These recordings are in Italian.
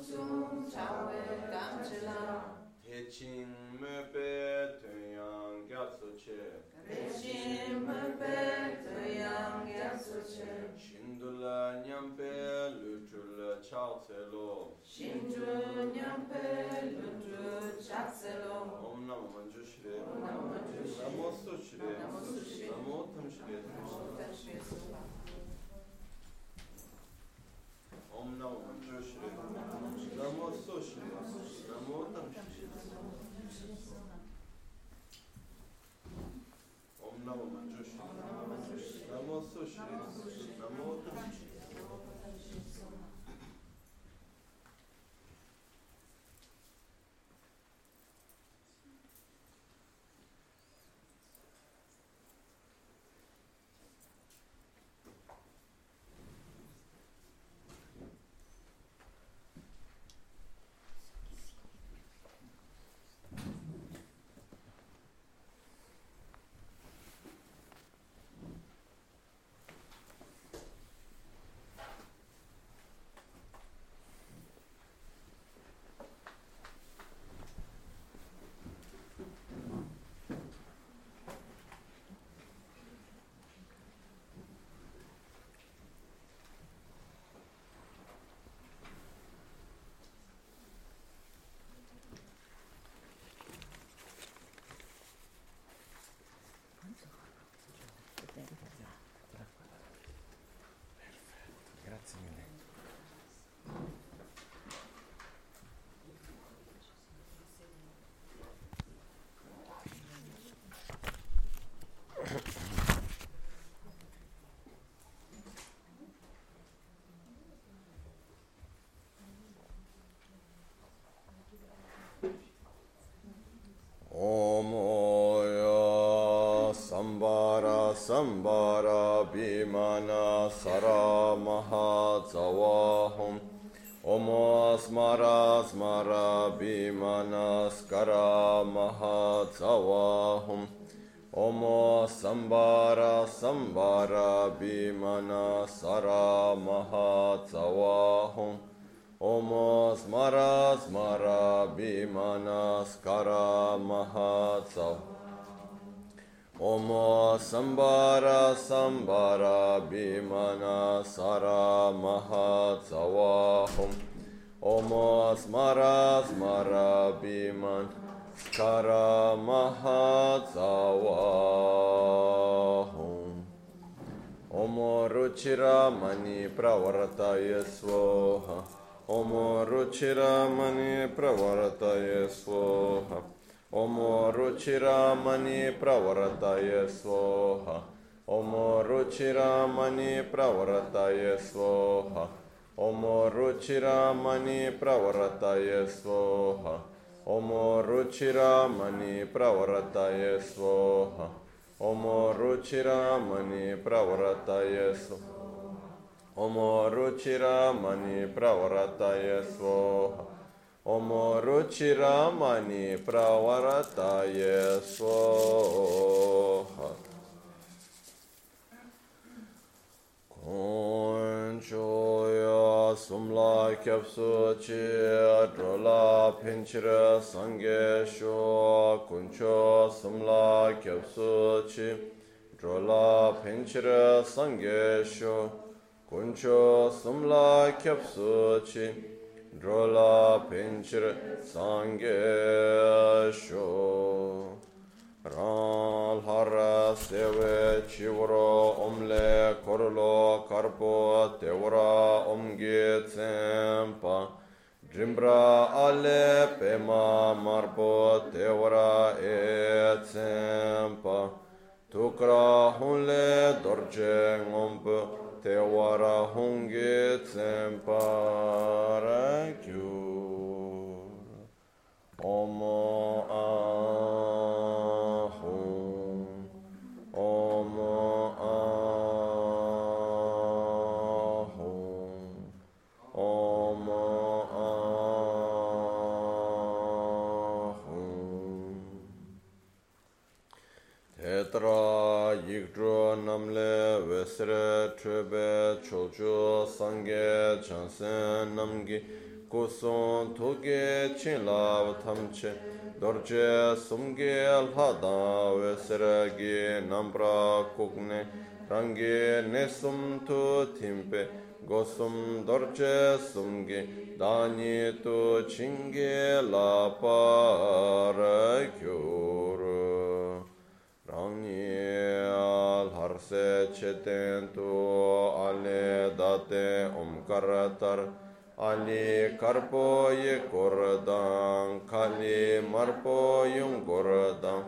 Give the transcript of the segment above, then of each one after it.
sum chao ve dam che la. Te ching me pe te yang gya su che. Te ching me pe te yang gya su che. Shin du la nyam pe lu chu la chao tse lo. Shin chu nyam pe lu chu chao tse lo. Om namo manju shri. Om namo manju shri. Namo su shri. Namo tam shri. Namo tam shri. Om Namo Shri Namo Sushi Namo Tamshi Om Namo Shri Namo Sushi Namo Tamshi سرا مہا سواہم ام اس مرا اس مرا بھی مناس کرا مہا سم سا سمبارا بھی مان سرا مہا سواہم ام اس مرا اس مرا بھی مان کر مہا چوا Omo Ruchira Mani Pravartaya Svoha. Omo Ruchira Mani Pravartaya Svoha. Omo Ruchira Mani Pravartaya Svoha. Omo Ruchira Mani Pravartaya Svoha. Omo omorocirāmani pravratayasvo omorocirāmani pravratayasvo omorocirāmani pravratayasvo Un choya sumla kyapsu chi atrola pinchira sange sho kuncho sumla kyapsu chi atrola pinchira sange sho kuncho sumla kyapsu chi atrola pinchira sange sho Ral hara seve chivro omle korlo karpo tevra omge tsempa Drimbra ale pema marpo tevra e tsempa Tukra hunle dorje ngomp tevara hunge tsempa rakyur Omo namle vesre trebe chocho sange chansen namgi. Kuson toge chin lav tamche dorje sumge lhada vesre gi nambra kukne. Rangi nesum tu timpe gosum dorje sumge. Dani tu chinge la par kyuru rāṅgī ālhārsē chetēn tu ālē dātē omkaratar ālī karpo yī kordāṅ kālī marpo yung kordāṅ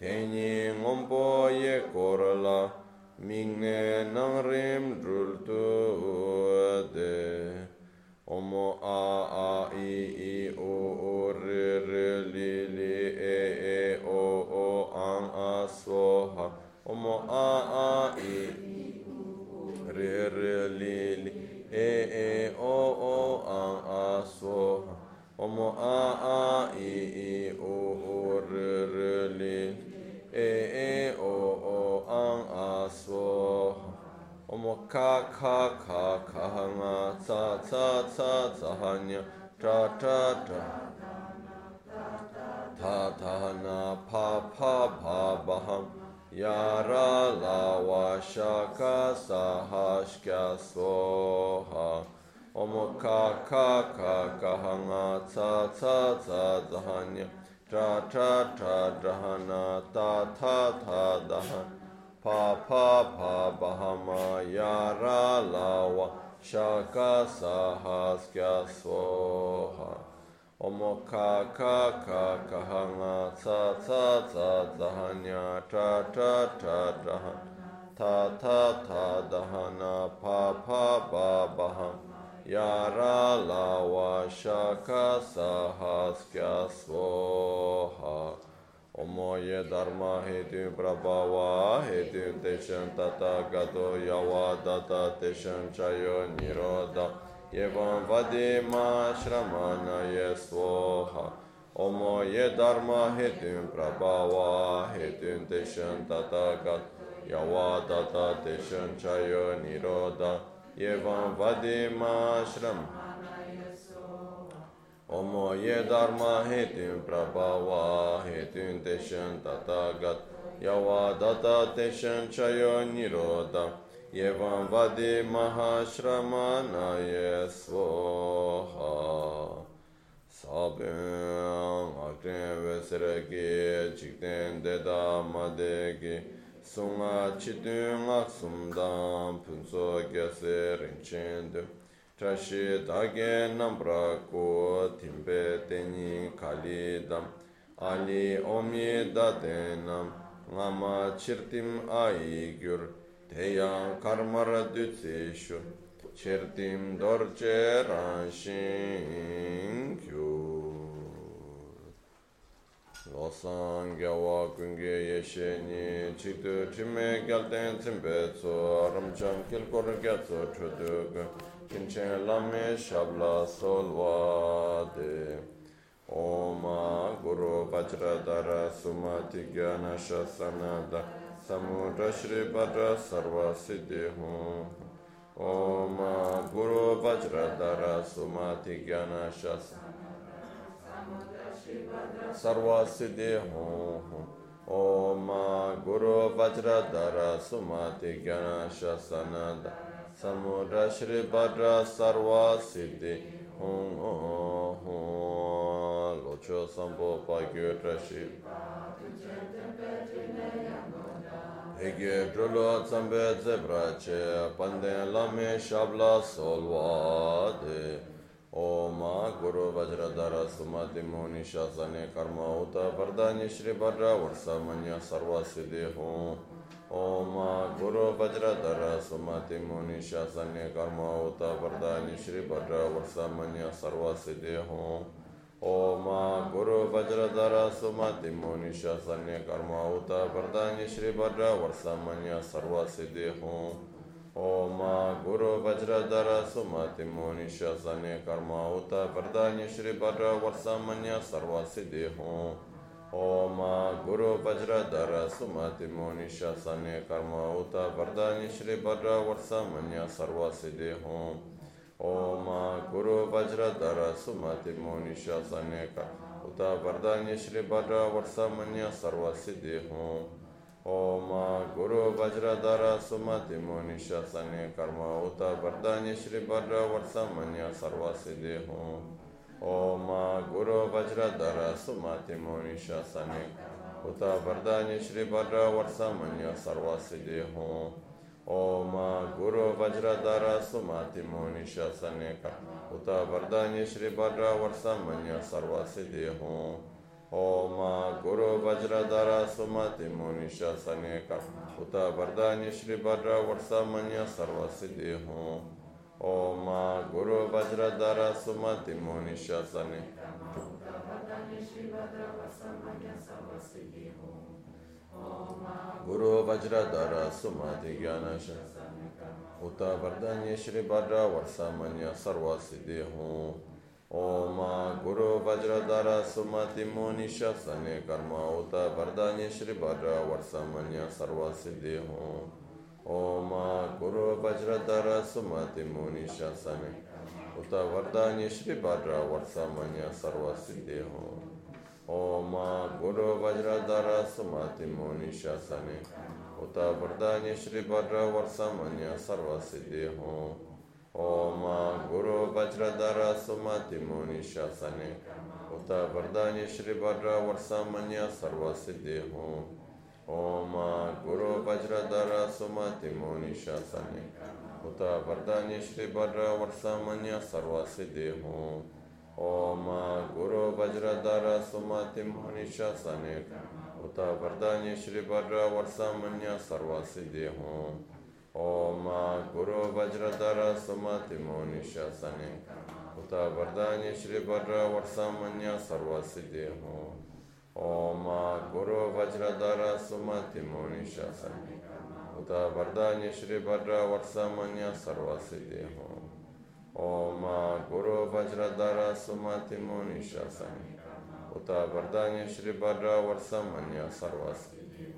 tēnī ngompo yī korlā mīṅgē nāṅ rīm dhūl tu dē omo ā ā ī ī o o rī rī lī lī e e o o ang a o mo a a i re re li li. E e o o ang a o mo a a i i o o re re li. E e o o ang a o mo ka ka ka ka nga ta ta ta ta hanya. Ta ta ta ta ta na pa pa pa baham ya la wa shaka sa ha shka soha om ka ka ka hanga ha nga ta ta dhanya tra tra tra dhana ta ta ta dhana pa pa pa bahama yara la wa shaka sa ha shka soha Omo ka ka ka ka ha nga tsa tsa tsa tsa ha nya ta ta ta ta ha. Ta ta ta da ha na pa pa ba ba ha. Ya ra la wa sha ka sa ha skya svo ha. Omo ye dharma he tu prabhava he tu teshan tata gato yawa data teshan chayo nirodha yevam vadima shramana ye svoha Omo ye dharma hetu prabhava hetu teshan tata gato yawa data teshan chayo niroda yevam vadima Omo ye dharma hetum prabhava hetum teshan tatagat yawa data teshan chayo niroda yevam vade mahashramanaya svoha sabhyam akten vesrake chikten deda madege sunga chitun aksumdam punso gyase rinchende trashi dage nambrako timbe teni kalidam ali omi datenam ngama chirtim aigyur Deyang karmara dutsishu Chertim dorje ranshin Losang gyawa kungi yeshe ni Chikdu chime gyalden tsimbe tso Ramchang kilkor gyatso chudug Kinchen lame shabla solwa de. Oma guru vajradara sumati gyana shasanada Samudra Shri Bhadra Sarva Siddhi Hum Oma Guru Vajradhara Sumati Gyana Shasanada Sarva Siddhi Hum Oma Guru Vajradhara Sumati Gyana Shasanada Samudra Shri Bhadra Sarva Siddhi Hum Locho Sampo Pagyo Trashi Hege Drulo Tsambe Zebrache Pande Lame Shabla Solvade Oma Guru Vajradhara Sumati Muni Shasane Karma Uta Vardani Shri Bhadra Varsamanya Sarva Siddhi Hum Oma Guru Vajradhara Sumati Muni Shasane Karma Uta Vardani Shri Bhadra Varsamanya Sarva Siddhi Hum Oma Guru Vajradhara Sumati Muni Shasane Karma Uta Vardani Shri Bhadra Varsamanya Sarva Siddhi Hum Oma Guru Vajradhara Sumati Muni Shasane Karma Uta Vardani Shri Bhadra Varsamanya Sarva Siddhi Hum Oma Guru Vajradhara Sumati Muni Shasane Karma Uta Vardani Shri Bhadra Varsamanya Sarva Siddhi Hum Vajradhara Sumati Monisha Saneka Uta Vardanya Shri Bhadra Varsamanya Sarva Siddhi Hum Om Guru Vajradhara Sumati Monisha Sane Karma Uta Vardanya Shri Bhadra Varsamanya Sarva Siddhi Hum Om Guru Vajradhara Sumati Monisha Sane Uta Vardanya Shri Bhadra Varsamanya Sarva Siddhi Hum درا ساتانی شری بدر سروسی دیو بجر دار مونی شا سنے کا گرو وجردر سمادھیانش اتا وردانیہ شری برا ورسا منیہ سروا سدھی ہوں اوم گرو وجردر سمتی مونیش سن کرم اتا وردانیہ شری برا ورسا منیہ سروا سدھی ہوں اوم گرو وجردر سمتی مونیش سن اتا وردانیہ شری برا ورسا منیہ سروا سدھی ہوں دا سمات مونی شا سی ات بردانی شری بدر وسا منیہ سروسی دیہ او ما گرو بجر دارا سما مونی شاسنی ات بردانی شری بدر وسا منیہ سروسی دیہ ام گرو بجر دارا سما تی مونی شاس نی اترانی شری بدر وسا منیہ سروسی دیو ہو Om Guru Vajradhara Sumati Monisha Sane Uta Vardanya Shri Bhadra Varsamanya Sarva Siddhi Hum Om Guru Vajradhara Sumati Monisha Sane Uta Vardanya Shri Bhadra Varsamanya Sarva Siddhi Hum Om Guru Vajradhara Sumati Monisha Sane Uta Vardanya Shri Bhadra Varsamanya Sarva Siddhi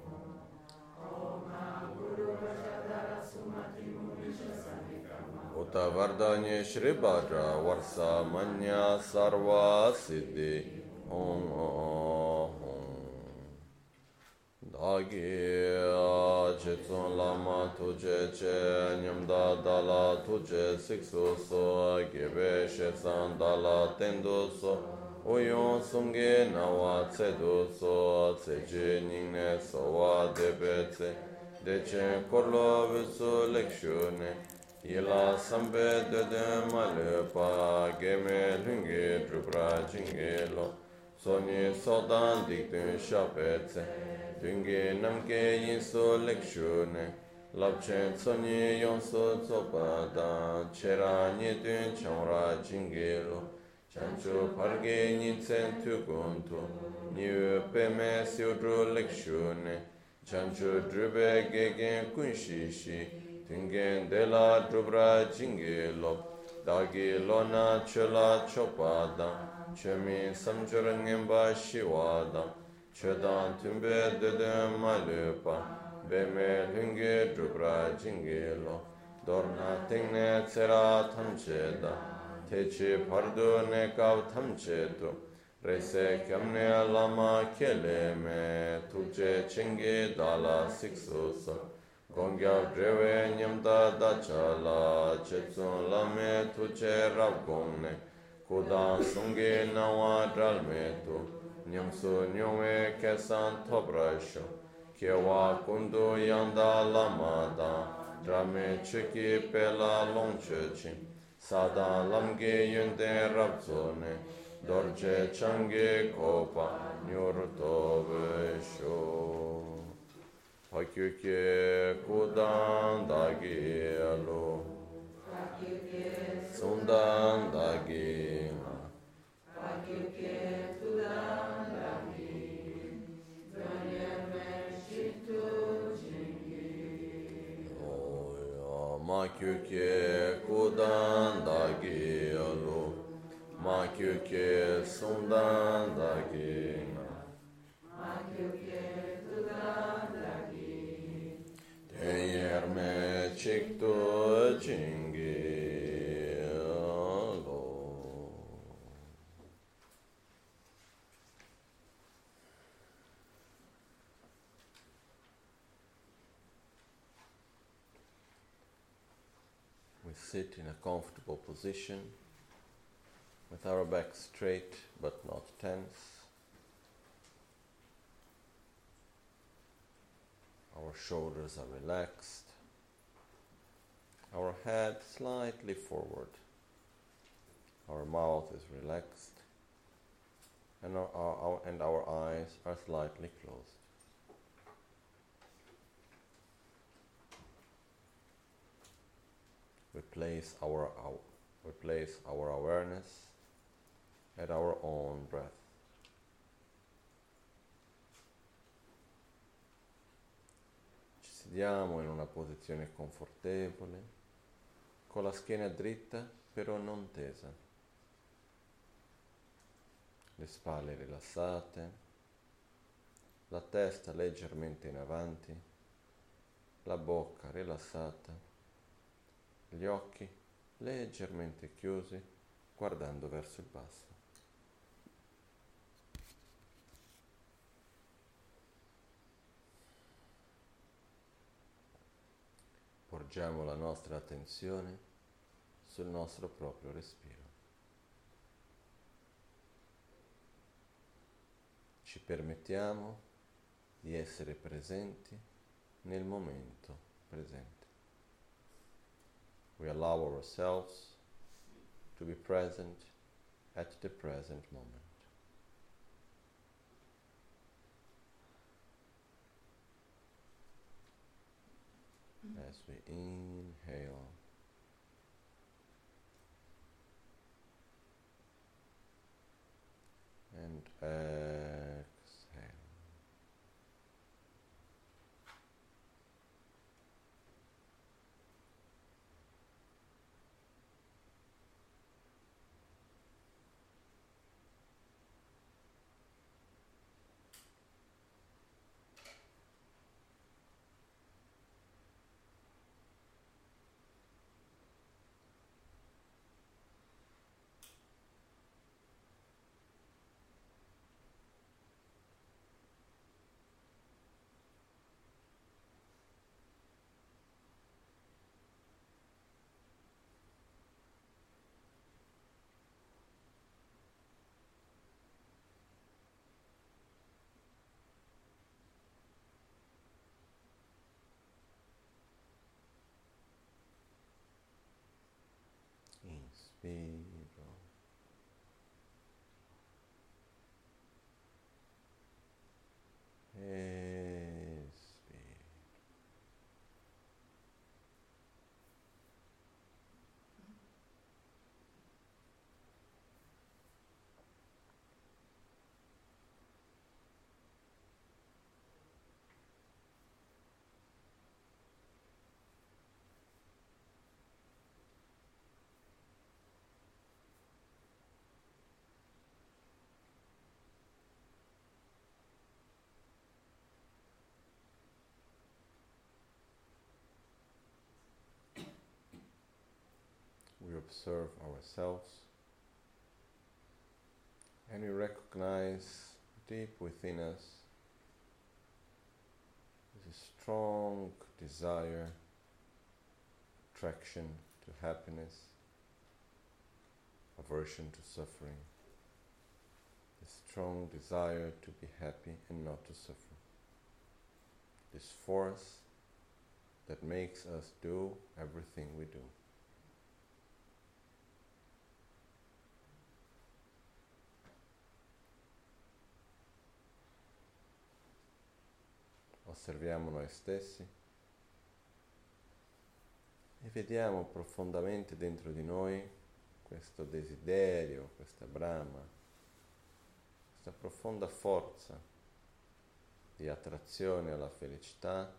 Uta Vardanya Shri Bhadra Varsa Manya Sarva Siddhi Om. Om shi tsung lama tuje che nyamda dala tuje siksu so gebe she tsang dala tendu so uyong sungi nawa tse du so tse ji nyingne so wa debe tse. Dechen korlo vitsu lekshu ne. Ila sambe dede malupa geme lungi drupra jingi lo. Soni sodan dikdun shapet tse. Dungi namke yinso lekshu ne, labchen tsonyi yonso tsokpa dan, chera nye dun changra jingiru, chanchu parge nyintsen tukuntu, niyu peme siudru lekshu ne, chanchu drube gegen kunshishi, dungi dela drubra jingilu, dagi lona chola chokpa dan, chemi samchur ngenpa shiwa dan, Chedan timbe dede malupa, beme lungi dhubra jingilo, dorna tingne tsera tamcheda, techi pardu nekav tamchedu, rese kyamne lama keleme, tukche chingi dala siksusa, gongyav dreve nyamda dachala, chetsun lame tuche rav gongne, kudan sungi nawa dralme tu, nyamsu nyongwe kesan tobrasho, kewa kundu yanda lama dan, drame chiki pela longche chin, sada lamge yunde rabzone, dorje change kopa. Nyur tobe sho. Hakyuke kudan dagi alo, sundan dagi hakike kılan Rabbim Dönemez çıktı çengil Oylama köke kudan da gelu Ma köke sundan da gelu Ma köke kudan da gelu Değerme çıktı çengil comfortable position with our back straight but not tense. Our shoulders are relaxed. Our head slightly forward. Our mouth is relaxed. And our, our, and our eyes are slightly closed. We place our, our we place our awareness at our own breath. Ci sediamo in una posizione confortevole, con la schiena dritta però non tesa, le spalle rilassate, la testa leggermente in avanti, la bocca rilassata, gli occhi leggermente chiusi guardando verso il basso. Porgiamo la nostra attenzione sul nostro proprio respiro. Ci permettiamo di essere presenti nel momento presente. We allow ourselves to be present at the present moment. As we inhale and. the observe ourselves and we recognize deep within us this strong desire, attraction to happiness, aversion to suffering, this strong desire to be happy and not to suffer. This force that makes us do everything we do. Osserviamo noi stessi e vediamo profondamente dentro di noi questo desiderio, questa brama, questa profonda forza di attrazione alla felicità,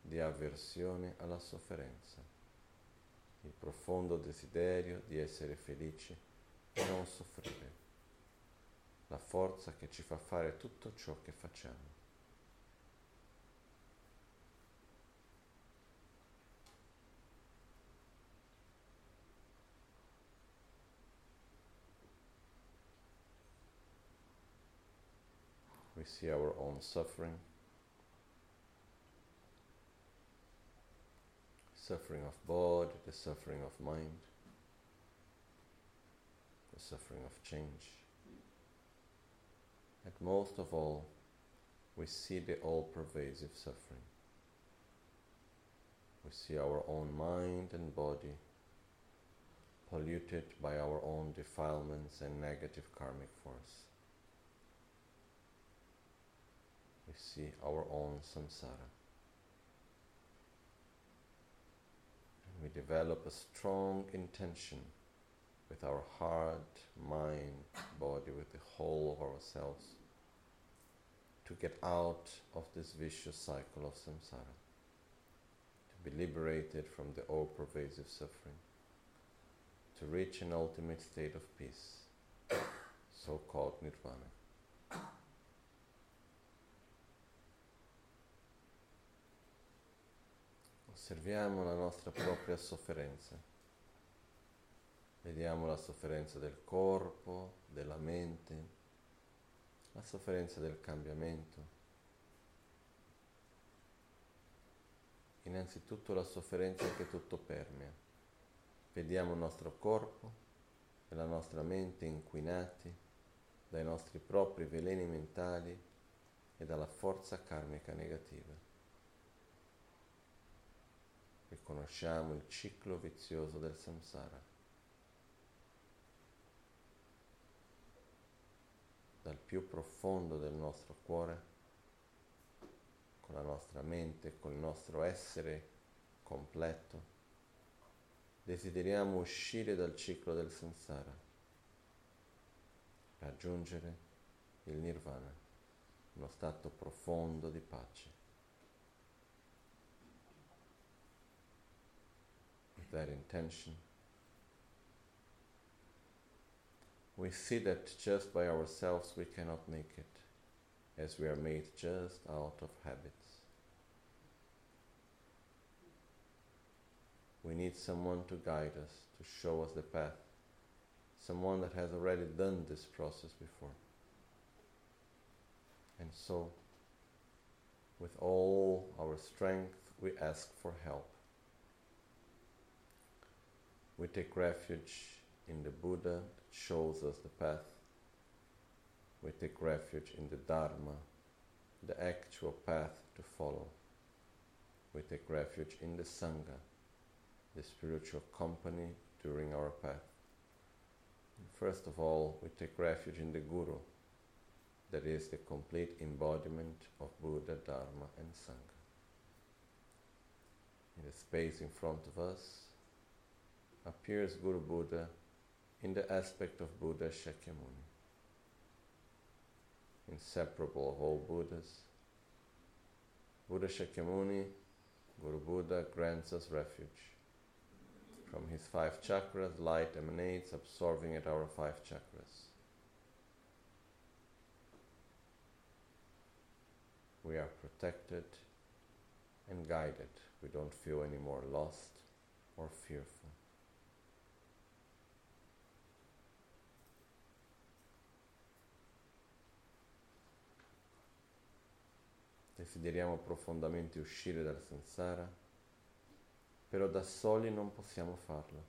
di avversione alla sofferenza, il profondo desiderio di essere felici e non soffrire, la forza che ci fa fare tutto ciò che facciamo. See our own suffering. suffering of body, the suffering of mind, the suffering of change. And most of all, we see the all pervasive suffering. We see our own mind and body polluted by our own defilements and negative karmic force. We see our own samsara. And we develop a strong intention with our heart, mind, body, with the whole of ourselves to get out of this vicious cycle of samsara, to be liberated from the all pervasive suffering, to reach an ultimate state of peace, so called nirvana. Osserviamo la nostra propria sofferenza. Vediamo la sofferenza del corpo, della mente, la sofferenza del cambiamento. Innanzitutto la sofferenza che tutto permea. Vediamo il nostro corpo e la nostra mente inquinati dai nostri propri veleni mentali e dalla forza karmica negativa. Riconosciamo il ciclo vizioso del samsara. dal più profondo del nostro cuore, con la nostra mente, col nostro essere completo, desideriamo uscire dal ciclo del samsara, raggiungere il nirvana, uno stato profondo di pace. That intention, we see that just by ourselves we cannot make it, as we are made just out of habits. We need someone to guide us, to show us the path, someone that has already done this process before. And so, with all our strength, we ask for help. We take refuge in the Buddha that shows us the path. We take refuge in the Dharma, the actual path to follow. We take refuge in the Sangha, the spiritual company during our path. First of all, we take refuge in the Guru, that is the complete embodiment of Buddha, Dharma, and Sangha. In the space in front of us appears Guru Buddha in the aspect of Buddha Shakyamuni, inseparable all Buddhas. Buddha Shakyamuni, Guru Buddha, grants us refuge. From his five chakras, light emanates, absorbing at our five chakras. We are protected and guided. We don't feel any more lost or fearful. Desideriamo profondamente uscire dal samsara, però da soli non possiamo farlo,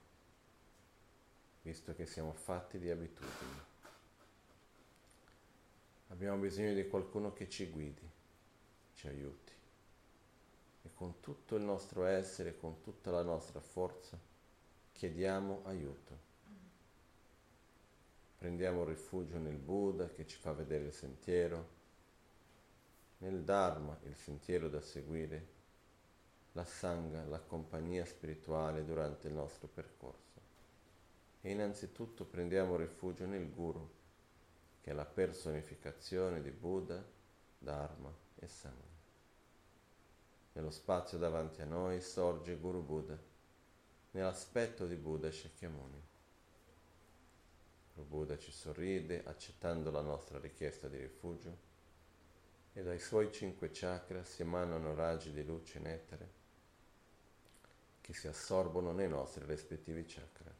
visto che siamo fatti di abitudini. Abbiamo bisogno di qualcuno che ci guidi, ci aiuti e con tutto il nostro essere, con tutta la nostra forza, chiediamo aiuto. Prendiamo rifugio nel Buddha che ci fa vedere il sentiero, nel Dharma, il sentiero da seguire, la Sangha, la compagnia spirituale durante il nostro percorso. E innanzitutto prendiamo rifugio nel Guru, che è la personificazione di Buddha, Dharma e Sangha. Nello spazio davanti a noi sorge Guru Buddha, nell'aspetto di Buddha Shakyamuni. Guru Buddha ci sorride accettando la nostra richiesta di rifugio e dai suoi cinque chakra si emanano raggi di luce nettere che si assorbono nei nostri rispettivi chakra,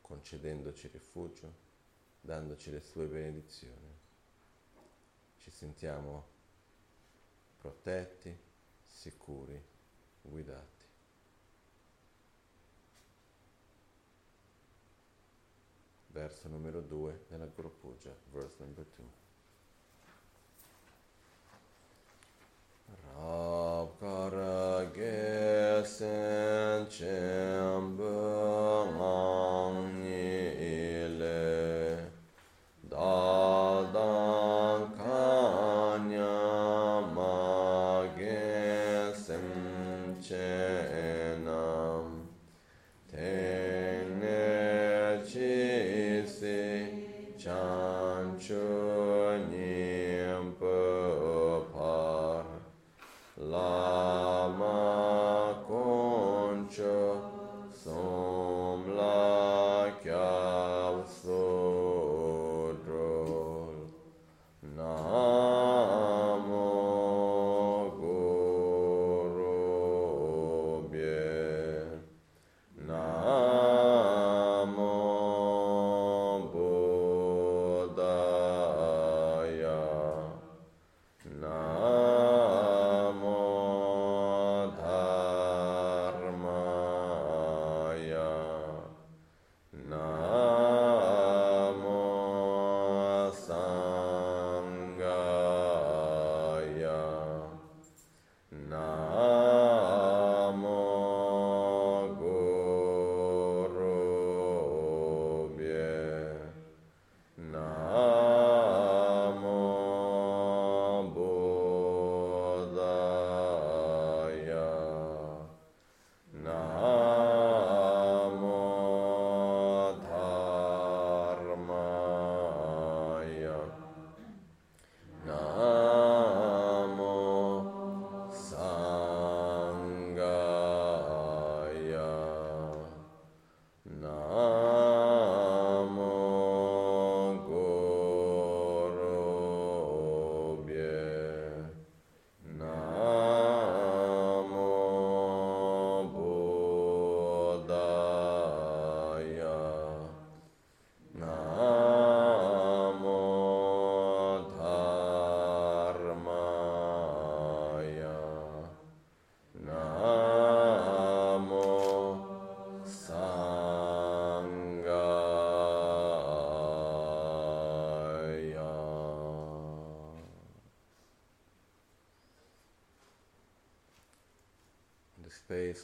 concedendoci rifugio, dandoci le sue benedizioni. Ci sentiamo protetti, sicuri, guidati. verso numero 2 della Guru Puja, verse number 2. Rabkara gesen chembe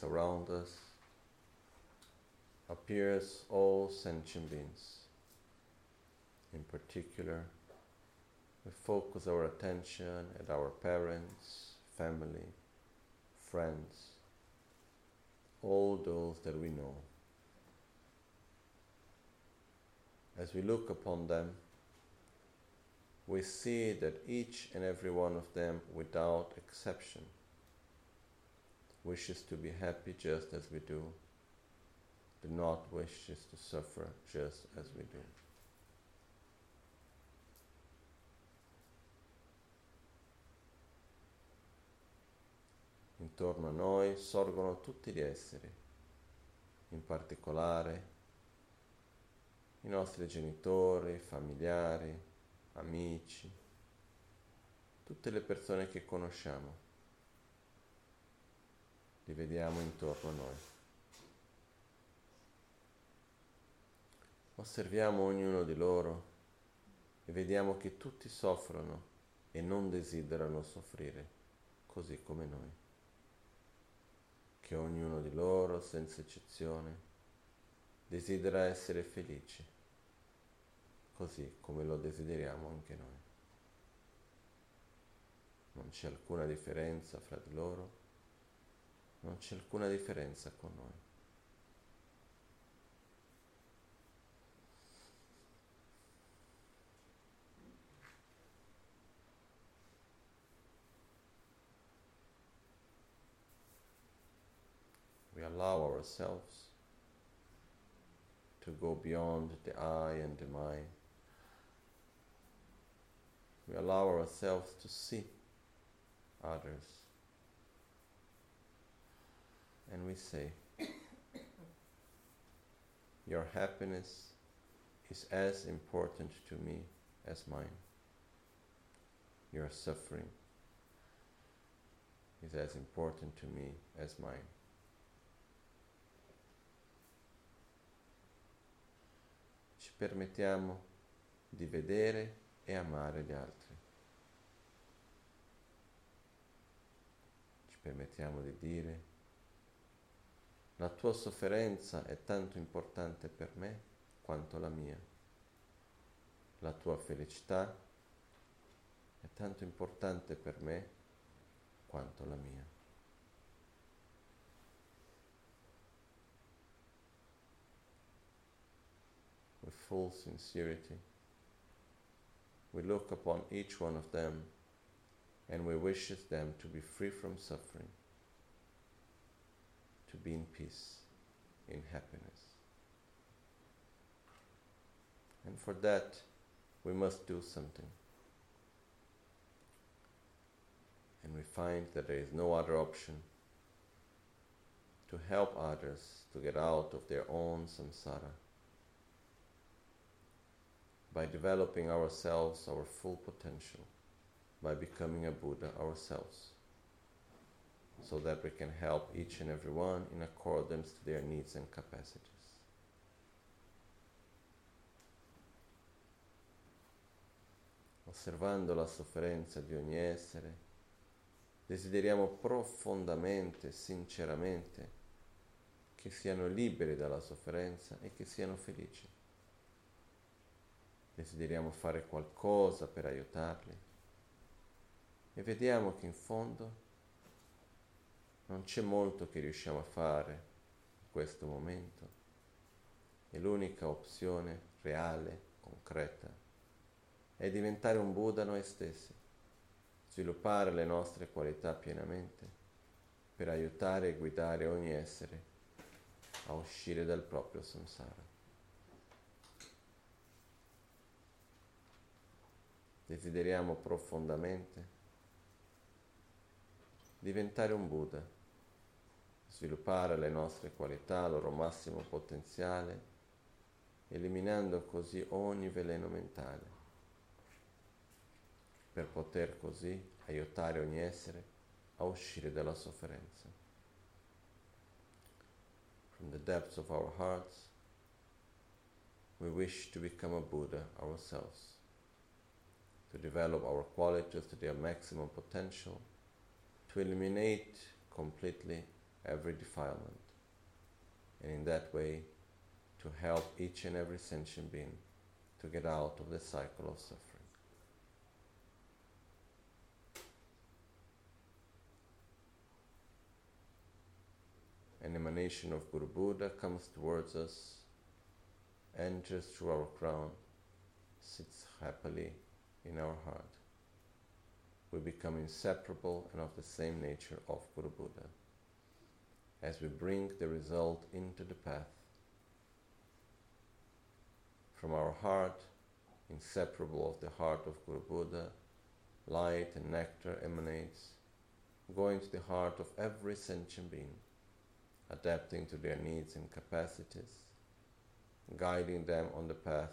around us appears all sentient beings. In particular, we focus our attention at our parents, family, friends, all those that we know. As we look upon them, we see that each and every one of them, without exception, wishes to be happy just as we do, do not wishes to suffer just as we do. Intorno a noi sorgono tutti gli esseri, in particolare i nostri genitori, familiari, amici, tutte le persone che conosciamo. Vediamo intorno a noi. Osserviamo ognuno di loro e vediamo che tutti soffrono e non desiderano soffrire, così come noi. Che ognuno di loro, senza eccezione, desidera essere felici, così come lo desideriamo anche noi. Non c'è alcuna differenza fra di loro, non c'è alcuna differenza con noi. We allow ourselves to go beyond the I and the mind. We allow ourselves to see others. And we say, Your happiness is as important to me as mine. Your suffering is as important to me as mine. Ci permettiamo di vedere e amare gli altri. Ci permettiamo di dire, la tua sofferenza è tanto importante per me quanto la mia. La tua felicità è tanto importante per me quanto la mia. With full sincerity, we look upon each one of them and we wish them to be free from suffering, to be in peace, in happiness. And for that, we must do something. And we find that there is no other option to help others to get out of their own samsara by developing ourselves our full potential, by becoming a Buddha ourselves, so that we can help each and every one in accordance to their needs and capacities. Osservando la sofferenza di ogni essere, desideriamo profondamente, sinceramente, che siano liberi dalla sofferenza e che siano felici. Desideriamo fare qualcosa per aiutarli e vediamo che in fondo non c'è molto che riusciamo a fare in questo momento e l'unica opzione reale, concreta, è diventare un Buddha noi stessi, sviluppare le nostre qualità pienamente per aiutare e guidare ogni essere a uscire dal proprio samsara. Desideriamo profondamente diventare un Buddha, sviluppare le nostre qualità al loro massimo potenziale, eliminando così ogni veleno mentale, per poter così aiutare ogni essere a uscire dalla sofferenza. From the depths of our hearts, we wish to become a Buddha ourselves, to develop our qualities to their maximum potential to eliminate completely every defilement, and in that way to help each and every sentient being to get out of the cycle of suffering. An emanation of Guru Buddha comes towards us, enters through our crown, sits happily in our heart we become inseparable and of the same nature of Guru Buddha. As we bring the result into the path, from our heart, inseparable of the heart of Guru Buddha, light and nectar emanates, going to the heart of every sentient being, adapting to their needs and capacities, guiding them on the path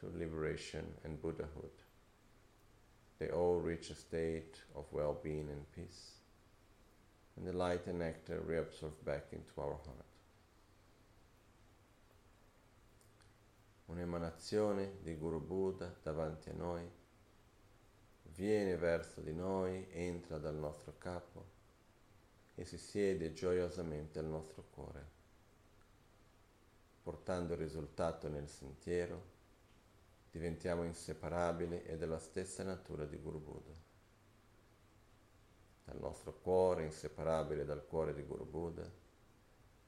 to liberation and Buddhahood. They all reach a state of well being and peace, and the light and nectar reabsorb back into our heart. Un'emanazione di Guru Buddha davanti a noi viene verso di noi, entra dal nostro capo e si siede gioiosamente al nostro cuore, portando il risultato nel sentiero diventiamo inseparabili e della stessa natura di Guru Buddha. Dal nostro cuore, inseparabile dal cuore di Guru Buddha,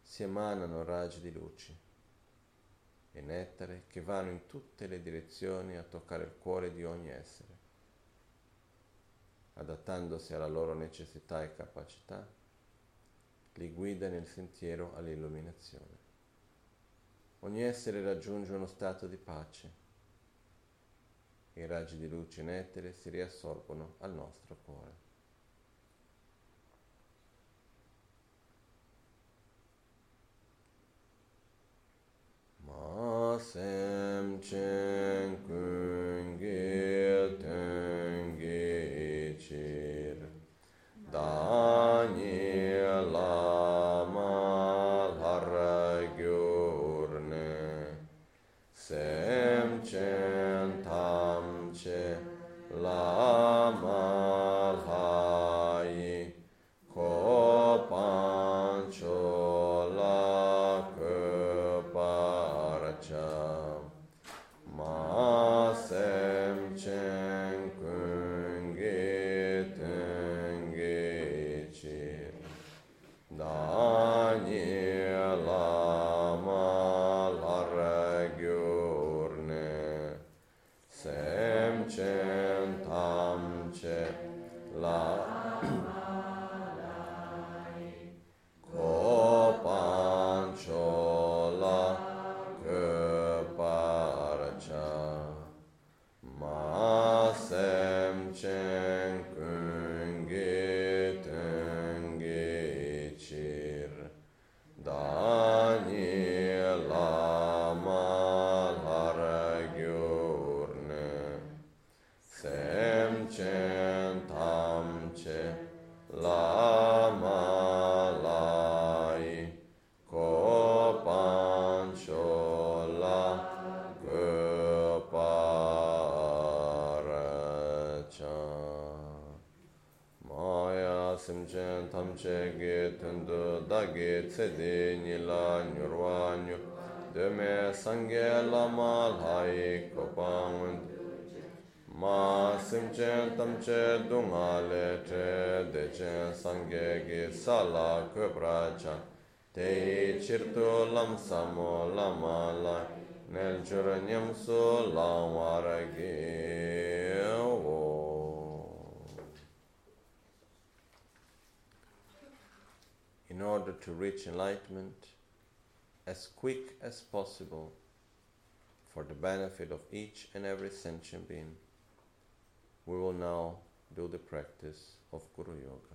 si emanano raggi di luce e nettare che vanno in tutte le direzioni a toccare il cuore di ogni essere. Adattandosi alla loro necessità e capacità, li guida nel sentiero all'illuminazione. Ogni essere raggiunge uno stato di pace i raggi di luce nettere si riassorbono al nostro cuore. Masem çenkün gil tön geçir. Dani chen tam che le che de chen ge ge sa la pra te chir tu lam sa mo la nel chur nyam su la ra ge In order to reach enlightenment as quick as possible for the benefit of each and every sentient being, we will now do the practice of Guru Yoga.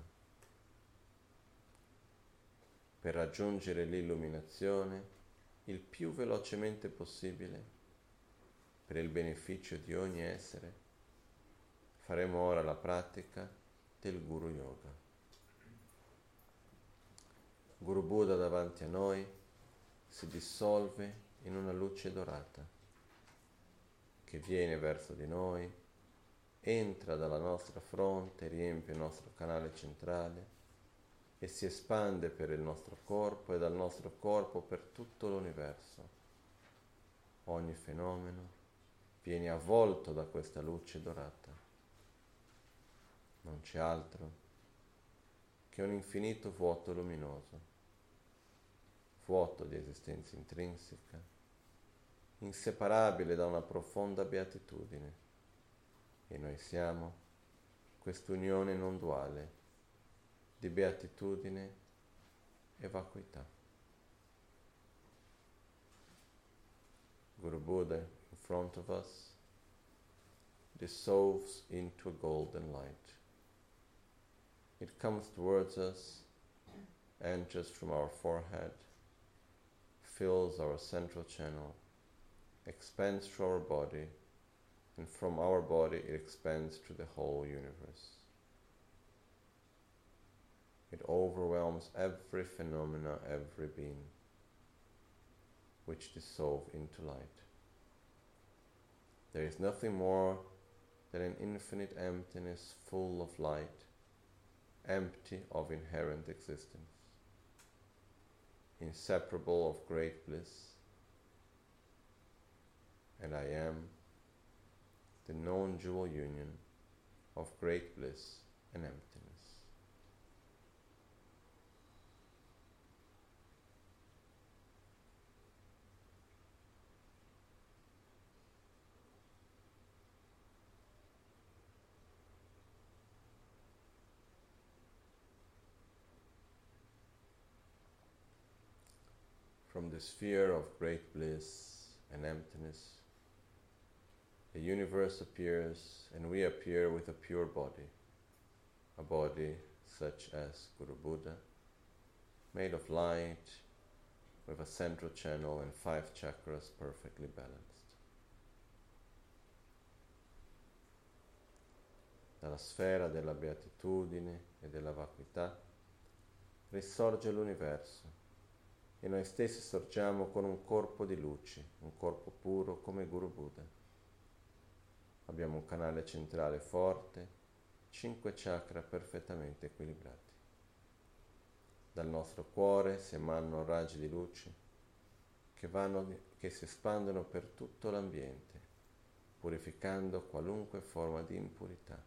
Per raggiungere l'illuminazione il più velocemente possibile, per il beneficio di ogni essere, faremo ora la pratica del Guru Yoga. Guru Buddha davanti a noi si dissolve in una luce dorata che viene verso di noi, entra dalla nostra fronte, riempie il nostro canale centrale e si espande per il nostro corpo e dal nostro corpo per tutto l'universo. Ogni fenomeno viene avvolto da questa luce dorata. Non c'è altro che un infinito vuoto luminoso vuoto di esistenza intrinseca, inseparabile da una profonda beatitudine. E noi siamo quest'unione non duale di beatitudine e vacuità. Guru Buddha in front of us dissolves into a golden light. It comes towards us, enters from our forehead, fills our central channel, expands through our body, and from our body it expands to the whole universe. It overwhelms every phenomena, every being, which dissolve into light. There is nothing more than an infinite emptiness full of light, empty of inherent existence inseparable of great bliss, and I am the non dual union of great bliss and emptiness. From the sphere of great bliss and emptiness, the universe appears and we appear with a pure body, a body such as Guru Buddha, made of light, with a central channel and five chakras perfectly balanced. Dalla sfera della beatitudine e della vacuità risorge l'universo e noi stessi sorgiamo con un corpo di luci, un corpo puro come Guru Buddha. Abbiamo un canale centrale forte, cinque chakra perfettamente equilibrati. Dal nostro cuore si emanano raggi di luce che, vanno, che si espandono per tutto l'ambiente, purificando qualunque forma di impurità.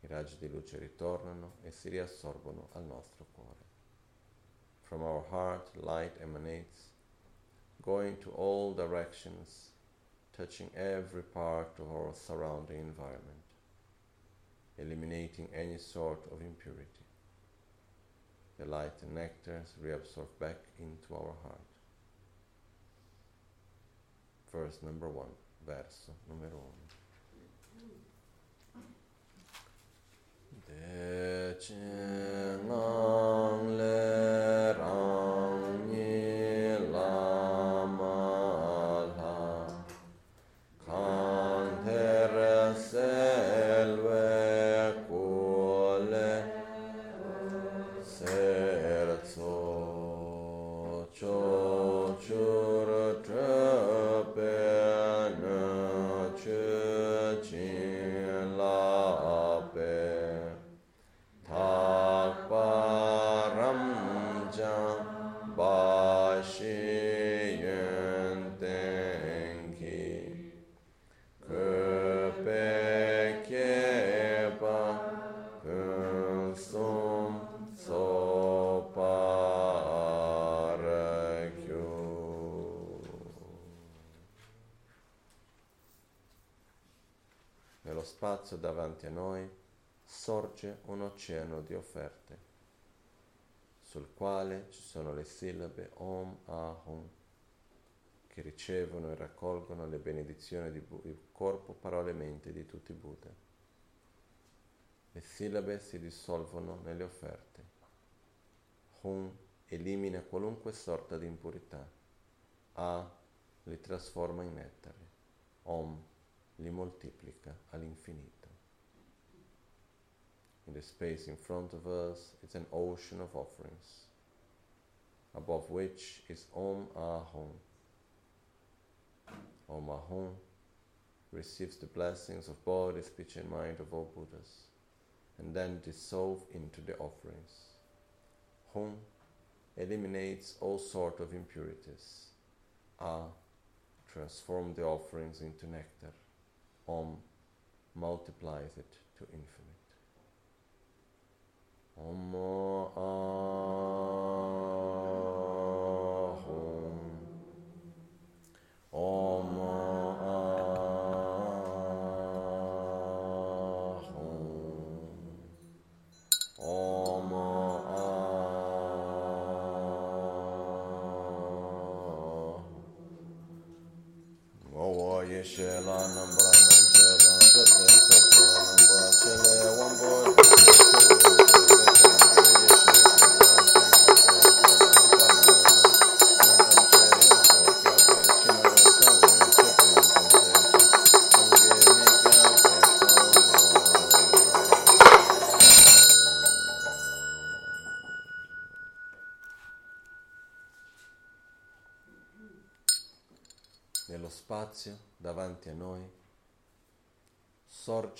I raggi di luce ritornano e si riassorbono al nostro cuore. From our heart, light emanates, going to all directions, touching every part of our surrounding environment, eliminating any sort of impurity. The light and nectar is reabsorb back into our heart. Verse number one, verso numero uno. Le spazio davanti a noi sorge un oceano di offerte, sul quale ci sono le sillabe Om Ahum, che ricevono e raccolgono le benedizioni di, Bu- corpo, parole e mente di tutti i Buddha. Le sillabe si dissolvono nelle offerte. Hum elimina qualunque sorta di impurità. A li trasforma in nettare. Om li moltiplica all'infinito. In the space in front of us is an ocean of offerings, above which is Om Ahum. Om Ahum receives the blessings of body, speech, and mind of all Buddhas, and then dissolve into the offerings. Hum eliminates all sort of impurities. Ah transform the offerings into nectar. Om multiplies it to infinite. Om ah-, Ahum. Om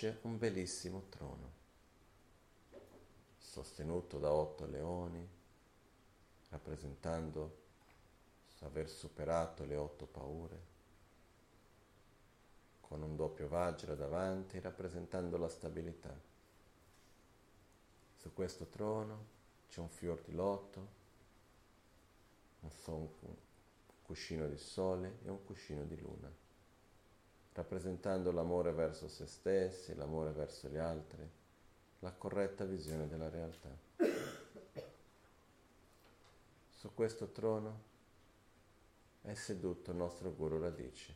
sorge un bellissimo trono, sostenuto da otto leoni, rappresentando aver superato le otto paure, con un doppio vajra davanti rappresentando la stabilità. Su questo trono c'è un fior di lotto, un son- un cuscino di sole e un cuscino di luna, rappresentando l'amore verso se stessi, l'amore verso gli altri, la corretta visione della realtà. Su questo trono è seduto il nostro Guru Radici,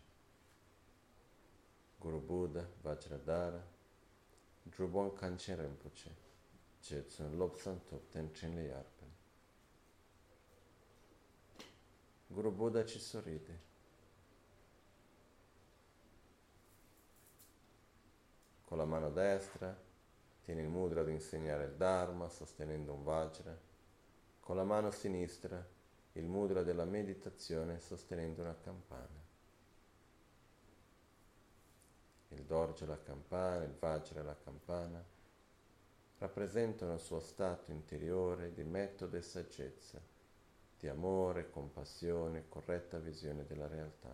Guru Buddha Vajradhara, Drubon Kanchen Rinpoche, Jetsun Lobsan Tupten Yarpen. Guru Buddha ci sorride. Con la mano destra tiene il mudra di insegnare il Dharma sostenendo un Vajra. Con la mano sinistra il mudra della meditazione sostenendo una campana. Il dorje la campana, il vajra la campana rappresentano il suo stato interiore di metodo e saggezza, di amore, compassione, corretta visione della realtà,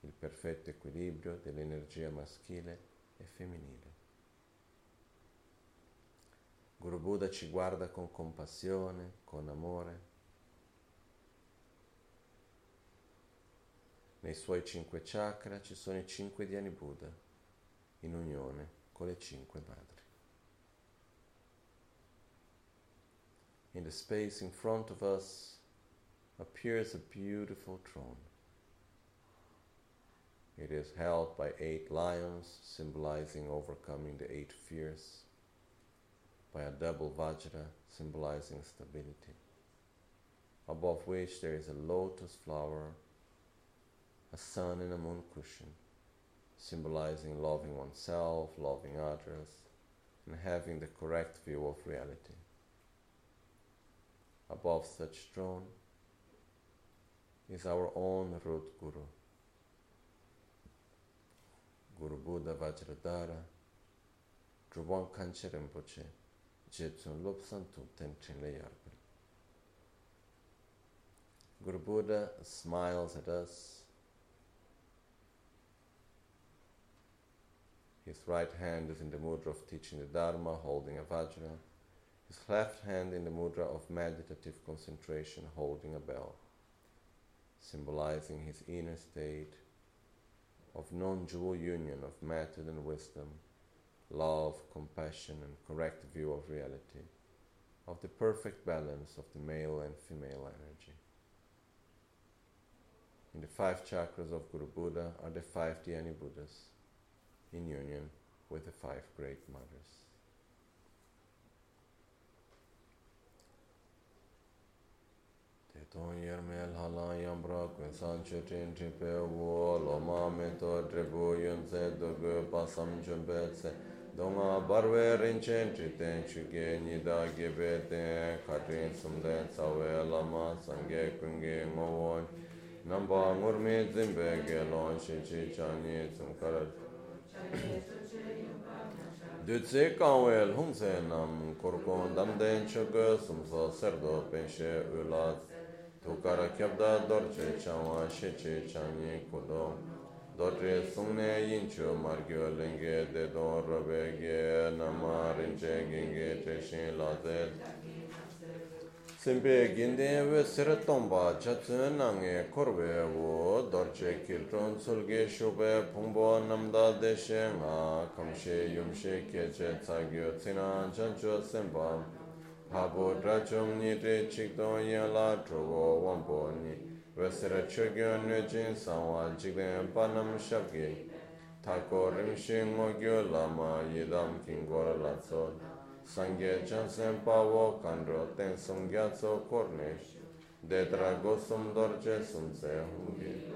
il perfetto equilibrio dell'energia maschile e femminile. Guru Buddha ci guarda con compassione, con amore. Nei suoi cinque chakra ci sono i cinque Dhyani Buddha in unione con le cinque madri. In the space in front of us appears a beautiful throne. It is held by eight lions, symbolizing overcoming the eight fears, by a double vajra, symbolizing stability, above which there is a lotus flower, a sun, and a moon cushion, symbolizing loving oneself, loving others, and having the correct view of reality above such throne is our own root Guru. Guru Buddha Vajradhara, Drubon Kanche Rinpoche, Jetsun Lopsan Tupten Chinle. Guru Buddha smiles at us. His right hand is in the mudra of teaching the Dharma, holding a Vajra his left hand in the mudra of meditative concentration holding a bell, symbolizing his inner state of non dual union of method and wisdom, love, compassion, and correct view of reality, of the perfect balance of the male and female energy. In the five chakras of Guru Buddha are the five Dhyani Buddhas, in union with the five great mothers. Tōng yer me lhālāng yāmbra kuñ sāng chū tīn tī pē wō lō mā me tō tī bū yuñ tsē tō gu pā sām chūn pē tsē dō ngā bār wē rīn chēn tī tēn chū gē nī dā gē bē tēn khā tīn sum tēn tsā wē lā mā sāng gē kuñ gē ngō wōn nāmbā ngur mē dzim bē gē lōn shī chī chā nī tsum karat Dō tsē kāng wē lhōng tsē nam kur kōng dam tēn chū gu sum sō sēr dō pēn shē u lā tsē tukara kyabda dorje changwa sheche changi kudo dorje sungne yincho margyo lenge dedo robe ge nama rinche genge cheshin lazel Simpe ginde we sira tomba chatsu nange korwe wo. Dorje kiltron sulge shube pungbo namda deshe nga kamshe yumshe keche tsagyo tsina chancho senpa Pabu trachum ni te chikdo yin la chogo wampo ni Vesra chogyo nu jin sanwa jikden panam shabgi Tako rimshi ngogyo lama yidam kingora latso Sangye chansen pavo kandro ten sumgya tso korne Detra gosum dorje sumse hugi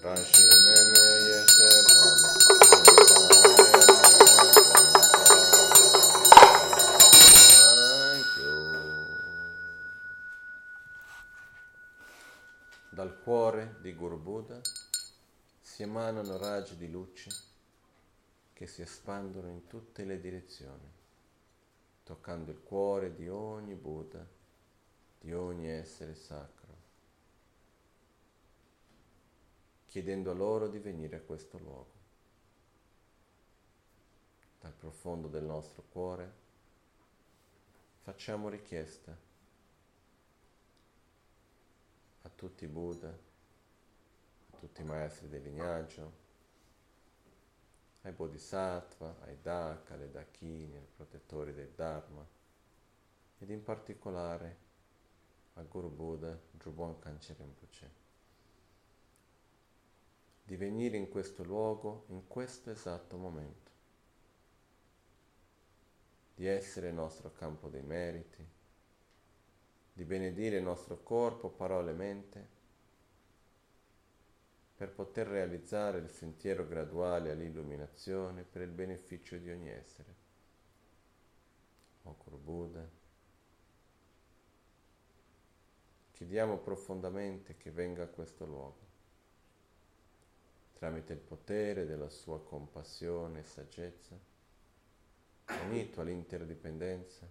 Rashi nene yeshe panam Dal cuore di Guru Buddha si emanano raggi di luce che si espandono in tutte le direzioni, toccando il cuore di ogni Buddha, di ogni essere sacro, chiedendo a loro di venire a questo luogo. Dal profondo del nostro cuore facciamo richiesta a tutti i Buddha, a tutti i maestri del lignaggio, ai Bodhisattva, ai Daka, alle Dakini, ai protettori del Dharma ed in particolare a Guru Buddha Drubon Kanche Rinpoche. Di venire in questo luogo in questo esatto momento, di essere il nostro campo dei meriti, di benedire il nostro corpo, parole e mente, per poter realizzare il sentiero graduale all'illuminazione per il beneficio di ogni essere. Okura Buddha, chiediamo profondamente che venga a questo luogo, tramite il potere della sua compassione e saggezza, unito all'interdipendenza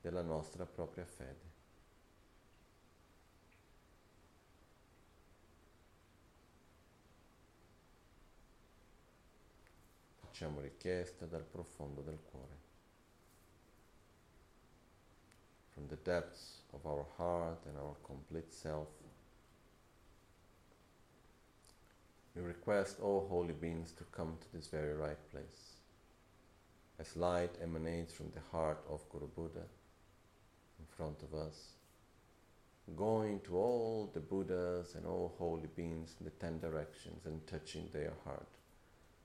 della nostra propria fede. Facciamo richiesta dal profondo del cuore. From the depths of our heart and our complete self, we request all holy beings to come to this very right place. As light emanates from the heart of Guru Buddha in front of us, going to all the Buddhas and all holy beings in the ten directions and touching their heart,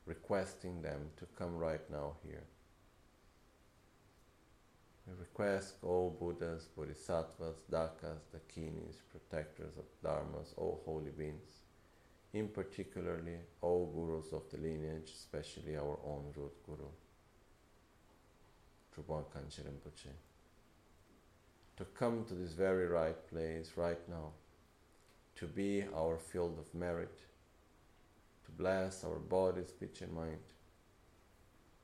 requesting them to come right now here. We request all Buddhas, Bodhisattvas, Dakas, Dakinis, protectors of Dharmas, all holy beings, in particularly all gurus of the lineage, especially our own root guru, Trubon Rinpoche, to come to this very right place right now, to be our field of merit, to bless our body, speech, and mind,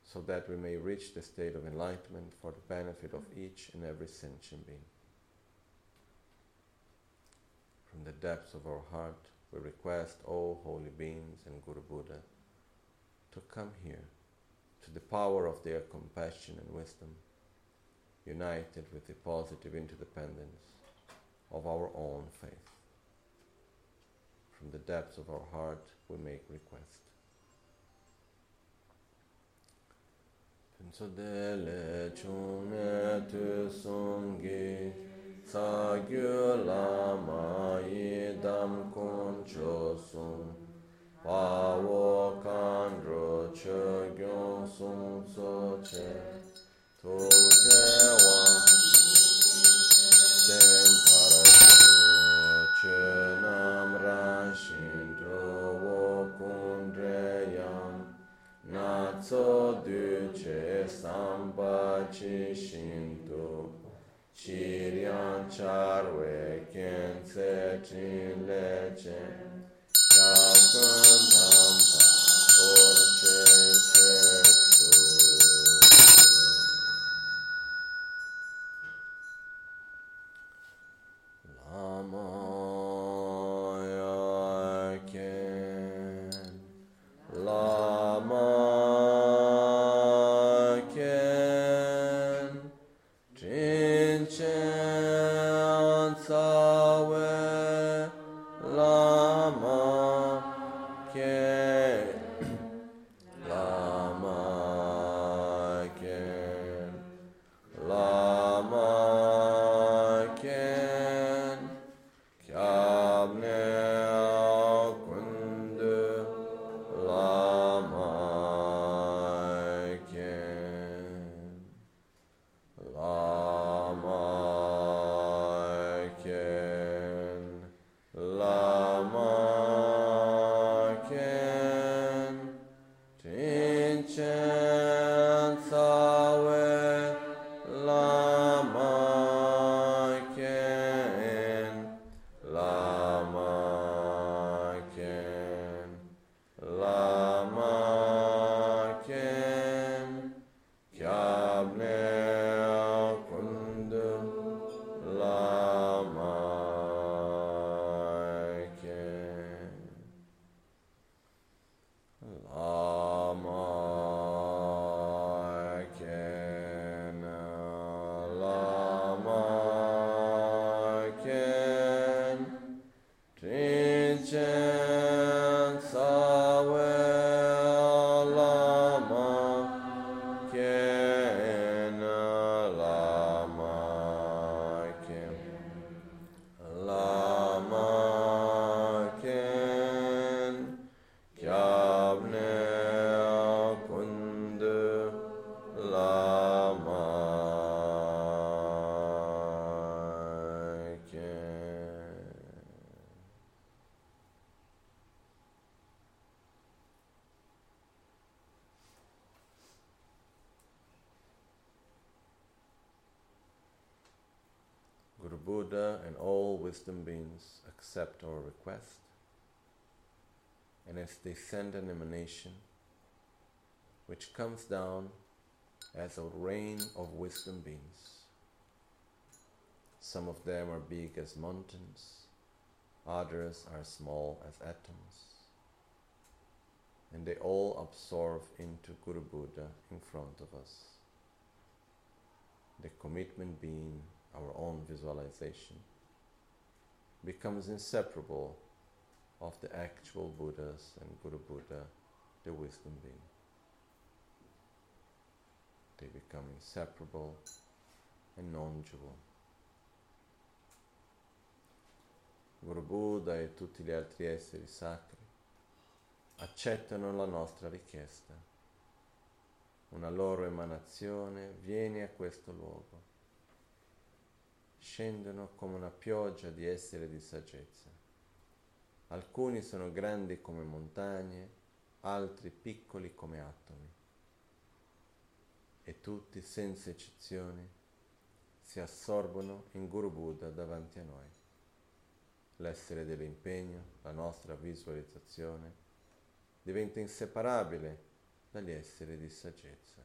so that we may reach the state of enlightenment for the benefit of each and every sentient being. From the depths of our heart, we request all holy beings and Guru Buddha to come here to the power of their compassion and wisdom, united with the positive interdependence of our own faith. From the depths of our heart, we make request. Pensodele chune tu songi sagyu lama yidam kuncho sum pa wo kandro che gyon sum so che to che wang tso du che samba chi shin tu. Chi rian char we ken tse chin le chen. Ya kun tam accept our request, and as they send an emanation which comes down as a rain of wisdom beings. Some of them are big as mountains, others are small as atoms, and they all absorb into Guru Buddha in front of us. The commitment being our own visualization becomes inseparable of the actual Buddhas and Guru Buddha, the wisdom being. They become inseparable and non-dual. Guru Buddha e tutti gli altri esseri sacri accettano la nostra richiesta. Una loro emanazione viene a questo luogo. Scendono come una pioggia di esseri di saggezza. Alcuni sono grandi come montagne, altri piccoli come atomi. E tutti, senza eccezioni, si assorbono in Guru Buddha davanti a noi. L'essere dell'impegno, la nostra visualizzazione, diventa inseparabile dagli esseri di saggezza.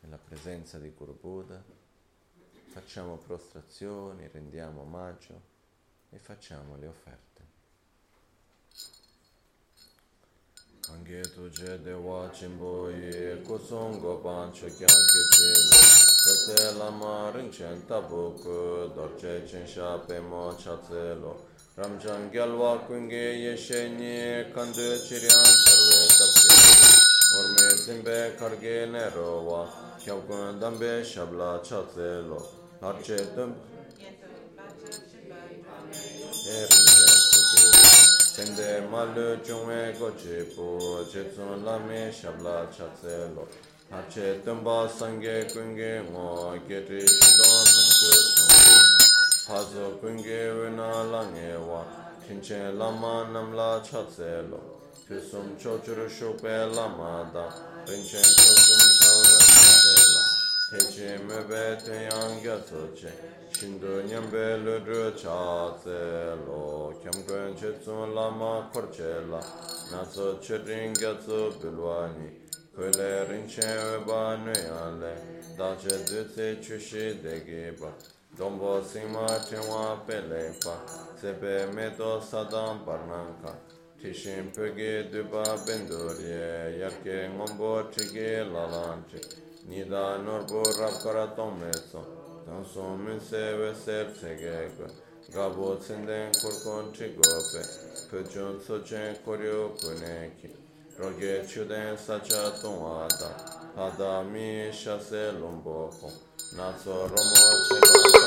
Nella presenza di Guru Buddha. Facciamo prostrazioni, rendiamo omaggio e facciamo le offerte. Anche tu c'è dewa cimbo ye kusung gopan che kyan ke che lo Tse lama rinchen tabu ku dorje chen sha pe mo cha tse lo Ramchan gyalwa kunge ye shenye kandu chiryan sarve tabke Orme zimbe karge nero xiaoguan dambe shabla cha tse lo lar che dam e rinze soke tende ma le chungwe go che po che tsun la me shabla cha tse lo. Lar che dam ba sange kunge ngo ge tri shito sam che chung pa zo kunge we na la nge wa kinche lama namla cha tse lo. Pisum cho churu shukpe lama da rinchen chok Techi mebe tenyang gya tsoche, shindu nyambe lulu cha tse lo, kyamkwen che tsun lama kor che la, naso che ringya tsu bilwani, kule rinche weba nuyan le, dache dutse chushi degi ba, dombo sima tenwa pele pa, sepe meto sadam barnanka, tishin pege duba bendurye, yarke ngombo tige lalanche, nidanor borab kara tometso tanso min seve ser tegekwe gabo tsinden kurkon chigope pechon tsochen koryo puneki roge chuden sacha tongada hadami shase lomboko natso romo chegan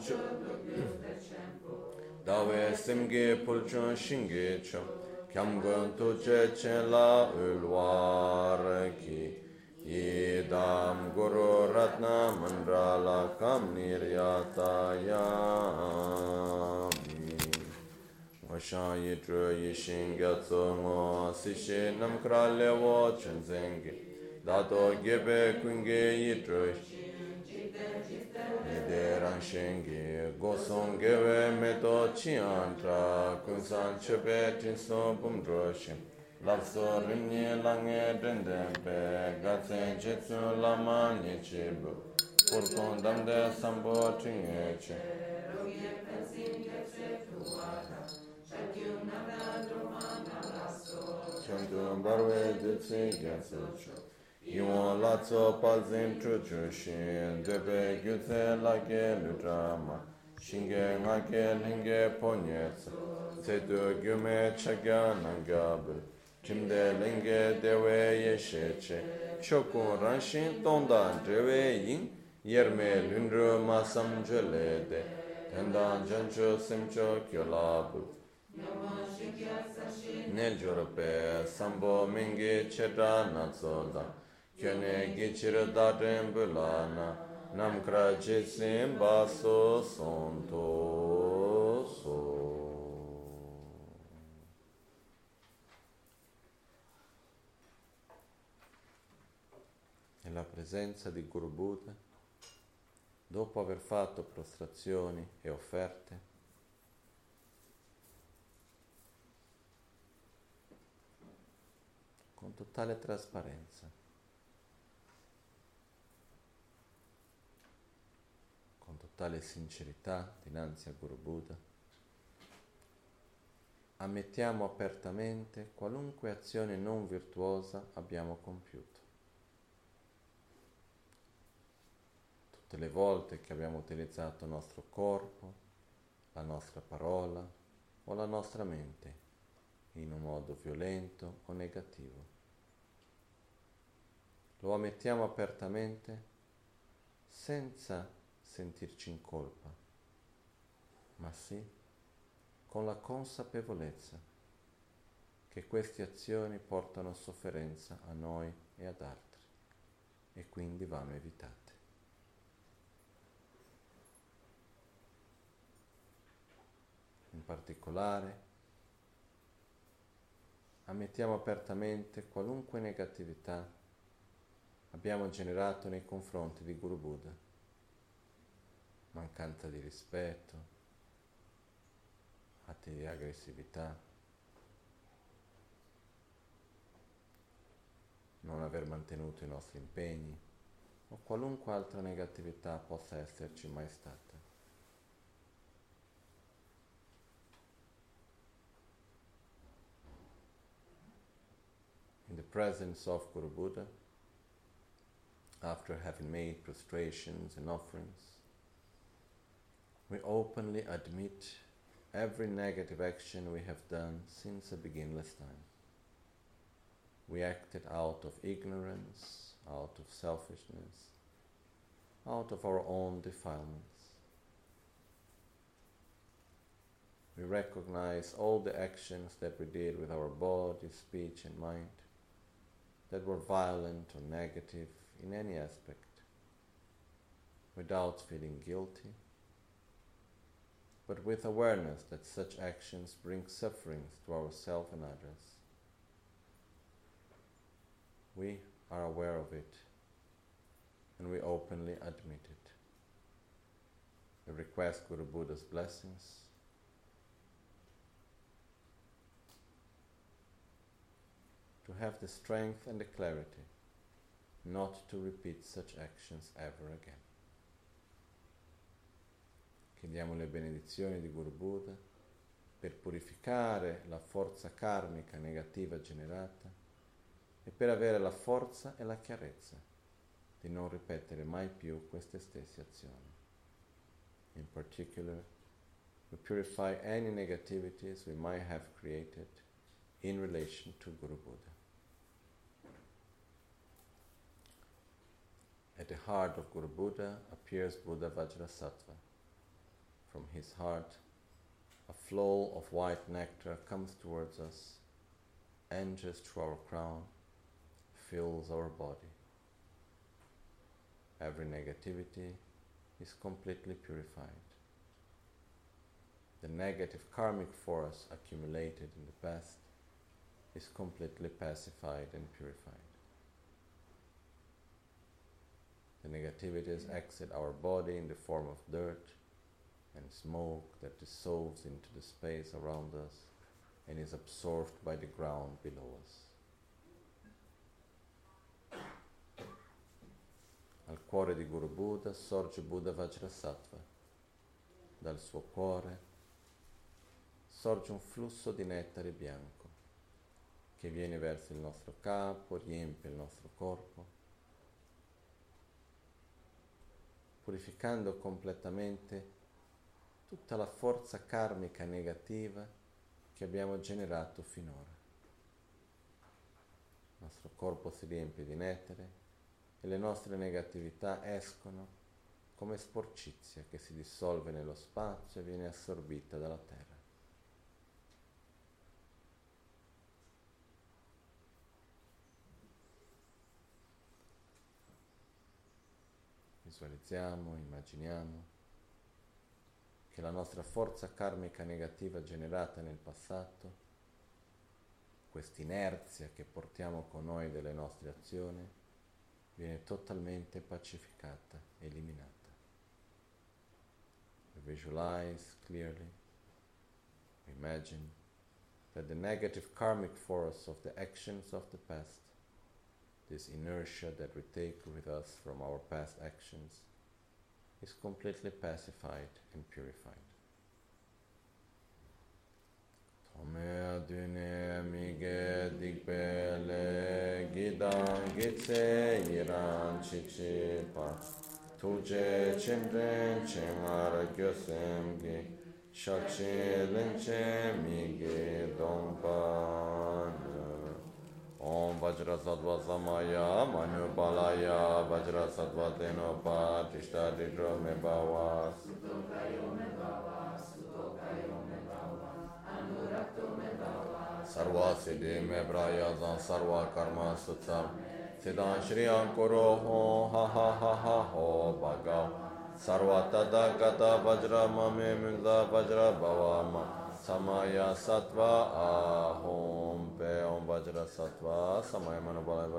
cha dawe semge polchon shinge cha kyam gon to che chen la ulwar ki idam guru ratna mandala kam niryataya Vashan yitru yishin gyatso ngo sishi nam krale wo chen zengi dato gebe kunge yitru yishin rang shengi go song ge we me to chi an tra kun san che pe tin so bum dro shin lab so rim ni lang e den den pe ga tsen che tsu la ma ni che bu por kon dam de sam bo ting e che ro ye pen sin ge che tu wa ta cha kyu na na dro ma na la so chen du bar we de tsi ge tsu cho Yon la tso palzin tru tru shin, debe gyutse la ge lu drama, shinge nga ge linge ponye tsa, tse du gyume chagya nangabu, timde linge dewe ye she che, shokun ranshin tonda drewe yin, yerme lundru ma samjo le de, tendan jancho simcho kyo labu. Nel jorpe sambo mingi cheta na tso dang, kyone gichir daten bulana namkra jitsim baso sonto so. Nella presenza di Guru Buddha, dopo aver fatto prostrazioni e offerte, con totale trasparenza, con totale sincerità dinanzi a Guru Buddha, ammettiamo apertamente qualunque azione non virtuosa abbiamo compiuto. Tutte le volte che abbiamo utilizzato il nostro corpo, la nostra parola o la nostra mente in un modo violento o negativo. Lo ammettiamo apertamente senza sentirci in colpa, ma sì con la consapevolezza che queste azioni portano sofferenza a noi e ad altri e quindi vanno evitate. In particolare, ammettiamo apertamente qualunque negatività abbiamo generato nei confronti di Guru Buddha, mancanza di rispetto, atti di aggressività, non aver mantenuto i nostri impegni o qualunque altra negatività possa esserci mai stata. In the presence of Guru Buddha, after having made prostrations and offerings, we openly admit every negative action we have done since a beginless time. We acted out of ignorance, out of selfishness, out of our own defilements. We recognize all the actions that we did with our body, speech, and mind that were violent or negative in any aspect without feeling guilty, but with awareness that such actions bring sufferings to ourselves and others. We are aware of it and we openly admit it. We request Guru Buddha's blessings. To have the strength and the clarity not to repeat such actions ever again. Chiediamo le benedizioni di Guru Buddha per purificare la forza karmica negativa generata e per avere la forza e la chiarezza di non ripetere mai più queste stesse azioni. In particular, we purify any negativities we might have created in relation to Guru Buddha. At the heart of Guru Buddha appears Buddha Vajrasattva. From his heart, a flow of white nectar comes towards us, enters through our crown, fills our body. Every negativity is completely purified. The negative karmic force accumulated in the past is completely pacified and purified. The negativities exit our body in the form of dirt and smoke that dissolves into the space around us and is absorbed by the ground below us. Al cuore di Guru Buddha sorge Buddha Vajrasattva. Dal suo cuore sorge un flusso di nettare bianco che viene verso il nostro capo, riempie il nostro corpo, purificando completamente tutta la forza karmica negativa che abbiamo generato finora. Il nostro corpo si riempie di nettare e le nostre negatività escono come sporcizia che si dissolve nello spazio e viene assorbita dalla terra. Visualizziamo, immaginiamo che la nostra forza karmica negativa generata nel passato, quest'inerzia che portiamo con noi delle nostre azioni, viene totalmente pacificata, eliminata. We visualize clearly, we imagine that the negative karmic force of the actions of the past this inertia that we take with us from our past actions is completely pacified and purified. Tome adune mige dikbele gidan gitse iran çiçipa Tuje çimren çemar gösemgi Şakşilin çemigi dompanı سروسی می بریا سروس سیدھا شری ہ ہوں گا مجر ب سم ست آم بجر ست سما مر ستر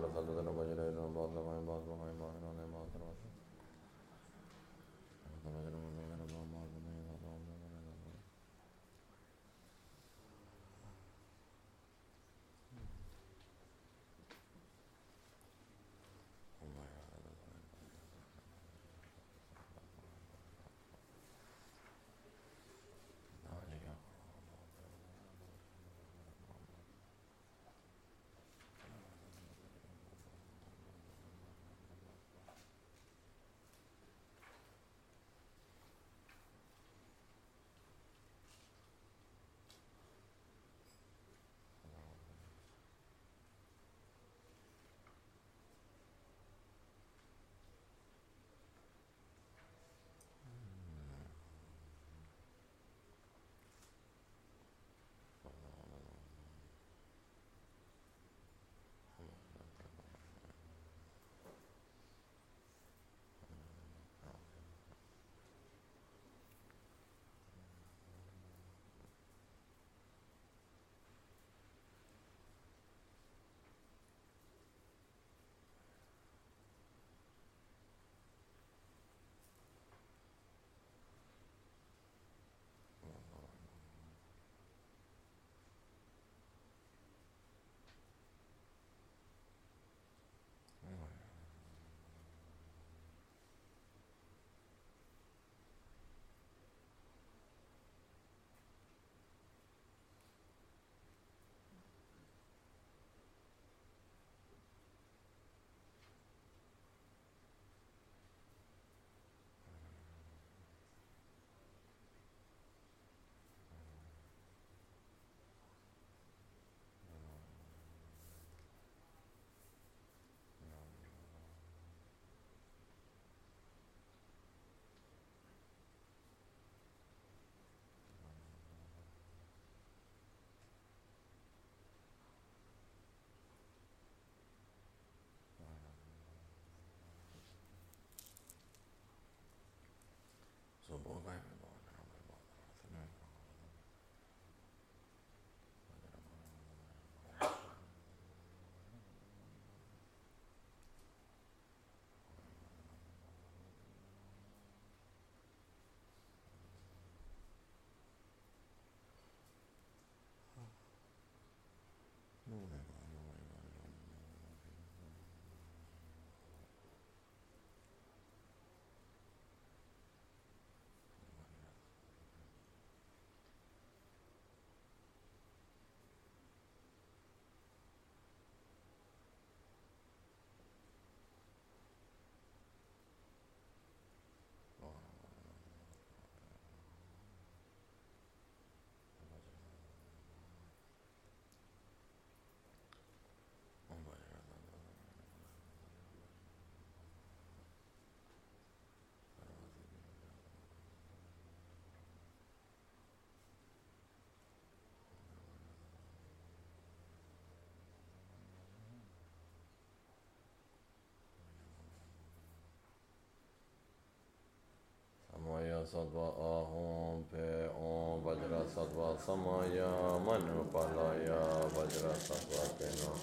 صدوہ آہوں پے اون وجرا صدوہ سمایا من پلایا وجرا صدوہ تین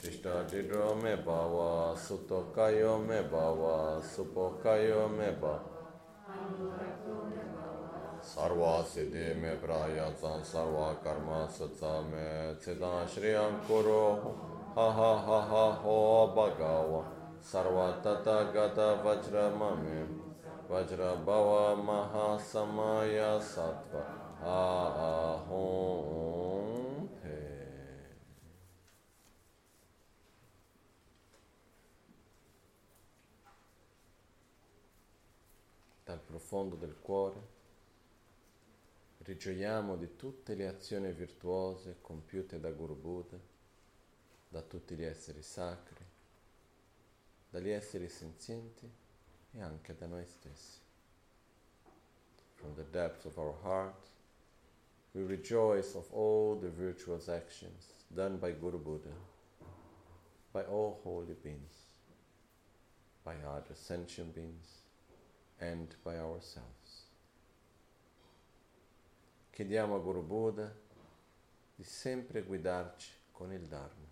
ٹشٹا ڈڈرو میں باوا ست کا میں باوا سپ کا میں با سروا سدھی میں پرایا سن سروا کرما ستا میں سدا شری کرو ہا ہا ہا ہا ہو بگاوا سروا تتا گتا وجرا میں Bhava Mahasamaya Sattva Ahom Pe. Dal profondo del cuore rigioiamo di tutte le azioni virtuose compiute da Guru Buddha, da tutti gli esseri sacri, dagli esseri senzienti e anche da noi stessi. From the depths of our heart, we rejoice of all the virtuous actions done by Guru Buddha, by all holy beings, by other sentient beings, and by ourselves. Chiediamo a Guru Buddha di sempre guidarci con il Dharma,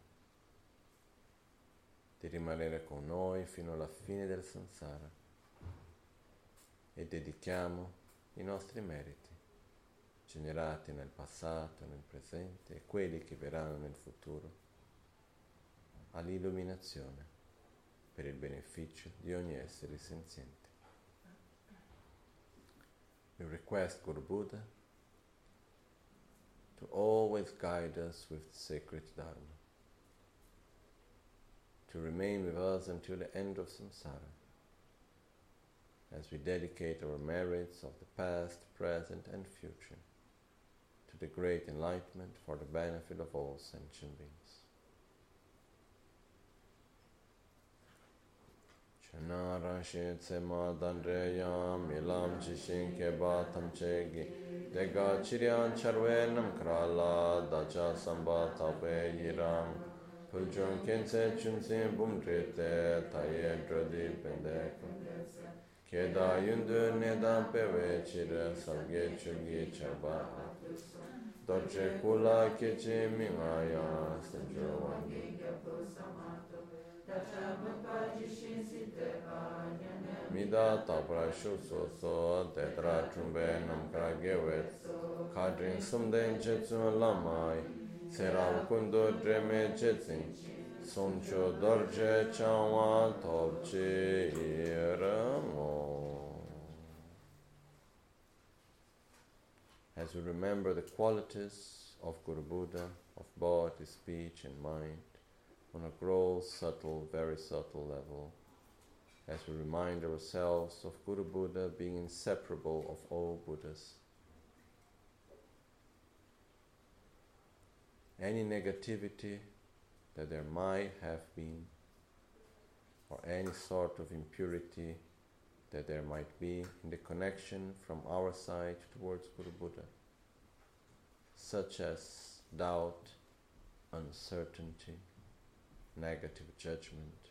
di rimanere con noi fino alla fine del samsara e dedichiamo i nostri meriti, generati nel passato, nel presente e quelli che verranno nel futuro, all'illuminazione per il beneficio di ogni essere senziente. We request Guru Buddha to always guide us with sacred Dharma, to remain with us until the end of samsara as we dedicate our merits of the past, present, and future to the great enlightenment for the benefit of all sentient beings. Chanara shi tsema milam chishin keba tamchegi dega chiryan charwe nam krala dacha samba tabe yiram puljon kense chunsin bumdrite taye drodi pendekam Keda yundu nidam pewe chira sabge chungi charba. Dorje kula kechi mingaya sanjo wangi gyapo samato. Dacha bhapa jishin siteva nyane. Mida tabra shukso so tetra chumbe namkara gewe. Kadrin sumden chetsun lamai. Serav kundu dreme chetsin. Dorje topche. As we remember the qualities of Guru Buddha, of body, speech, and mind, on a gross, subtle, very subtle level, as we remind ourselves of Guru Buddha being inseparable of all Buddhas. Any negativity that there might have been, or any sort of impurity that there might be in the connection from our side towards Guru Buddha, such as doubt, uncertainty, negative judgment,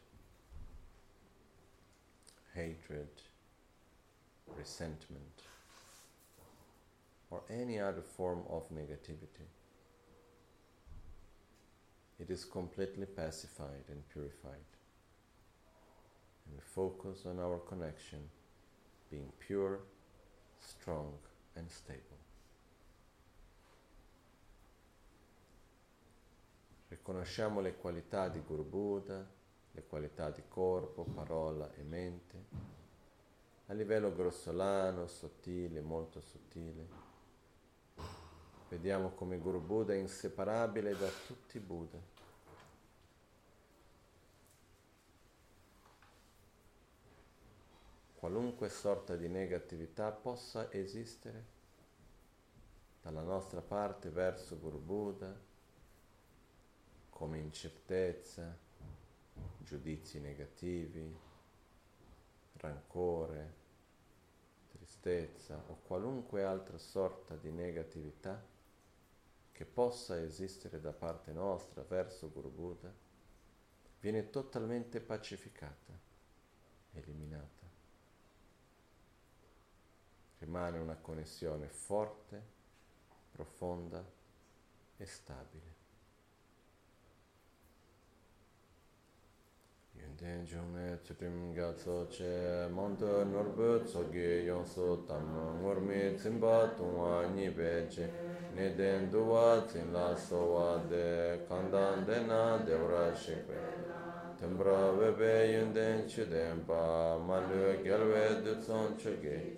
hatred, resentment, or any other form of negativity. It is completely pacified and purified and we focus on our connection being pure, strong, and stable. Riconosciamo le qualità di Guru Buddha, le qualità di corpo, parola e mente, a livello grossolano, sottile, molto sottile. Vediamo come Guru Buddha è inseparabile da tutti i Buddha. Qualunque sorta di negatività possa esistere dalla nostra parte verso Guru Buddha come incertezza, giudizi negativi, rancore, tristezza o qualunque altra sorta di negatività che possa esistere da parte nostra verso Guru Buddha, viene totalmente pacificata, eliminata. rimane una connessione forte, profonda e stabile. ten chungne e tsutim gya tso che manta norbu tsoge yon so tam ngormi tsimba tungwa nipe che ne den duwa tsinla sowa de kandan dena devra shikwe tembra webe yunden chuden pa malu gelwe dutson chuge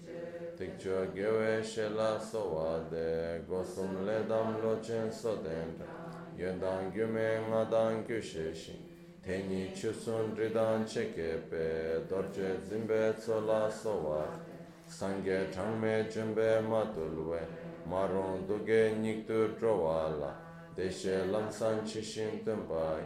tikcho gewe shela sowa de gosum le dam lo chen so den yundan gyume ngadan gyushe shing Tenyi chusun ridan chekepe, dorje zimbe tsola sowa, sangye changme chumbe matulwe, maron duge niktu drowala, deshe lamsan chishin tumbai,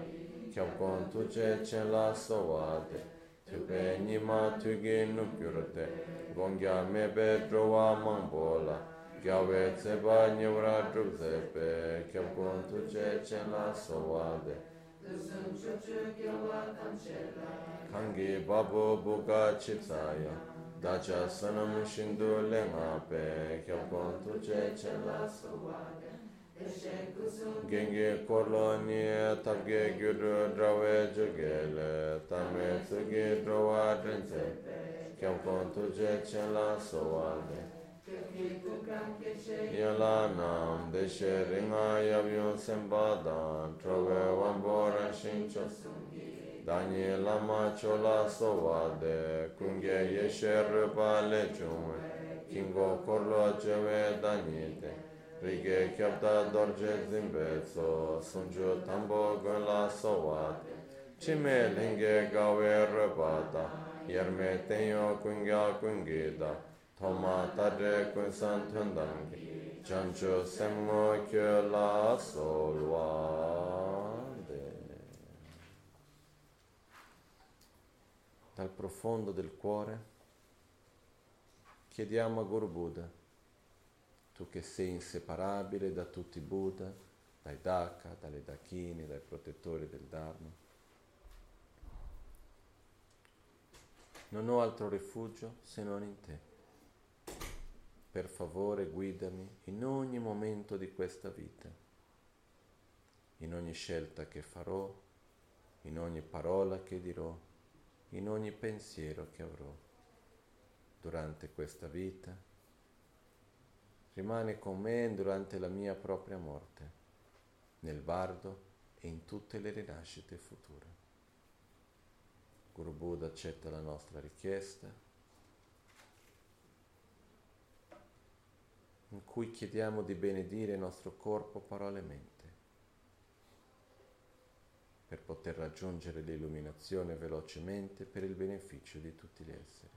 kyabkon tuje chenla sowa de, tupe nima tuge nukyurte, gongya mebe drowa mambola, gyawe tseba nyevra drupzepe, kyabkon tuje chenla sowa de, Kangi babu buka chitsaya Dacha sanam shindu lenga pe Kyabkon tuche chela suwaya Gengi koloni tabge gyuru drawe jugele Tame tsugi drawa drenze Kyabkon tuche chela suwaya Yala nam deshe ringa yabyon sembadan Trove wambora shincho Danyi lama chola sovade Kunge yeshe rupa lechungwe Kingo korlo chewe danyi te Rige kyabda dorje zimbetso Sunju tambo gwenla sovade Chime linge gawe rupata Yerme tenyo kunga kungida da Toma tadre kun san tundangi Chancho semmo kyo la solvade Dal profondo del cuore chiediamo a Guru Buddha, tu che sei inseparabile da tutti i Buddha, dai Daka, dalle Dakini, dai protettori del Dharma. Non ho altro rifugio se non in te per favore guidami in ogni momento di questa vita, in ogni scelta che farò, in ogni parola che dirò, in ogni pensiero che avrò durante questa vita. Rimane con me durante la mia propria morte, nel bardo e in tutte le rinascite future. Guru Buddha accetta la nostra richiesta in cui chiediamo di benedire il nostro corpo, parole e mente, per poter raggiungere l'illuminazione velocemente per il beneficio di tutti gli esseri.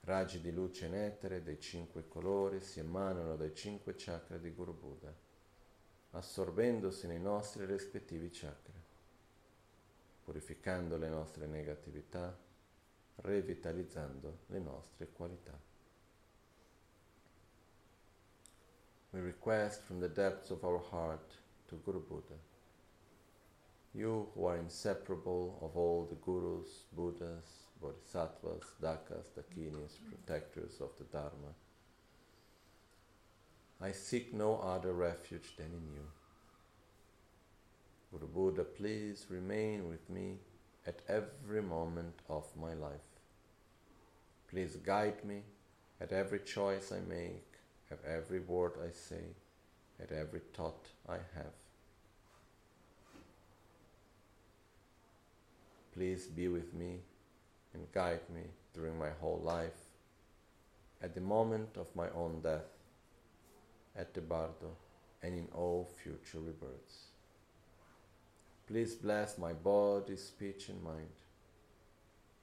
Raggi di luce in etere dei cinque colori si emanano dai cinque chakra di Guru Buddha, assorbendosi nei nostri rispettivi chakra, purificando le nostre negatività, revitalizzando le nostre qualità. We request from the depths of our heart to Guru Buddha. You who are inseparable of all the Gurus, Buddhas, Bodhisattvas, Dakas, Dakinis, protectors of the Dharma, I seek no other refuge than in you. Guru Buddha, please remain with me at every moment of my life. Please guide me at every choice I make at every word I say, at every thought I have. Please be with me and guide me during my whole life, at the moment of my own death, at the bardo, and in all future rebirths. Please bless my body, speech, and mind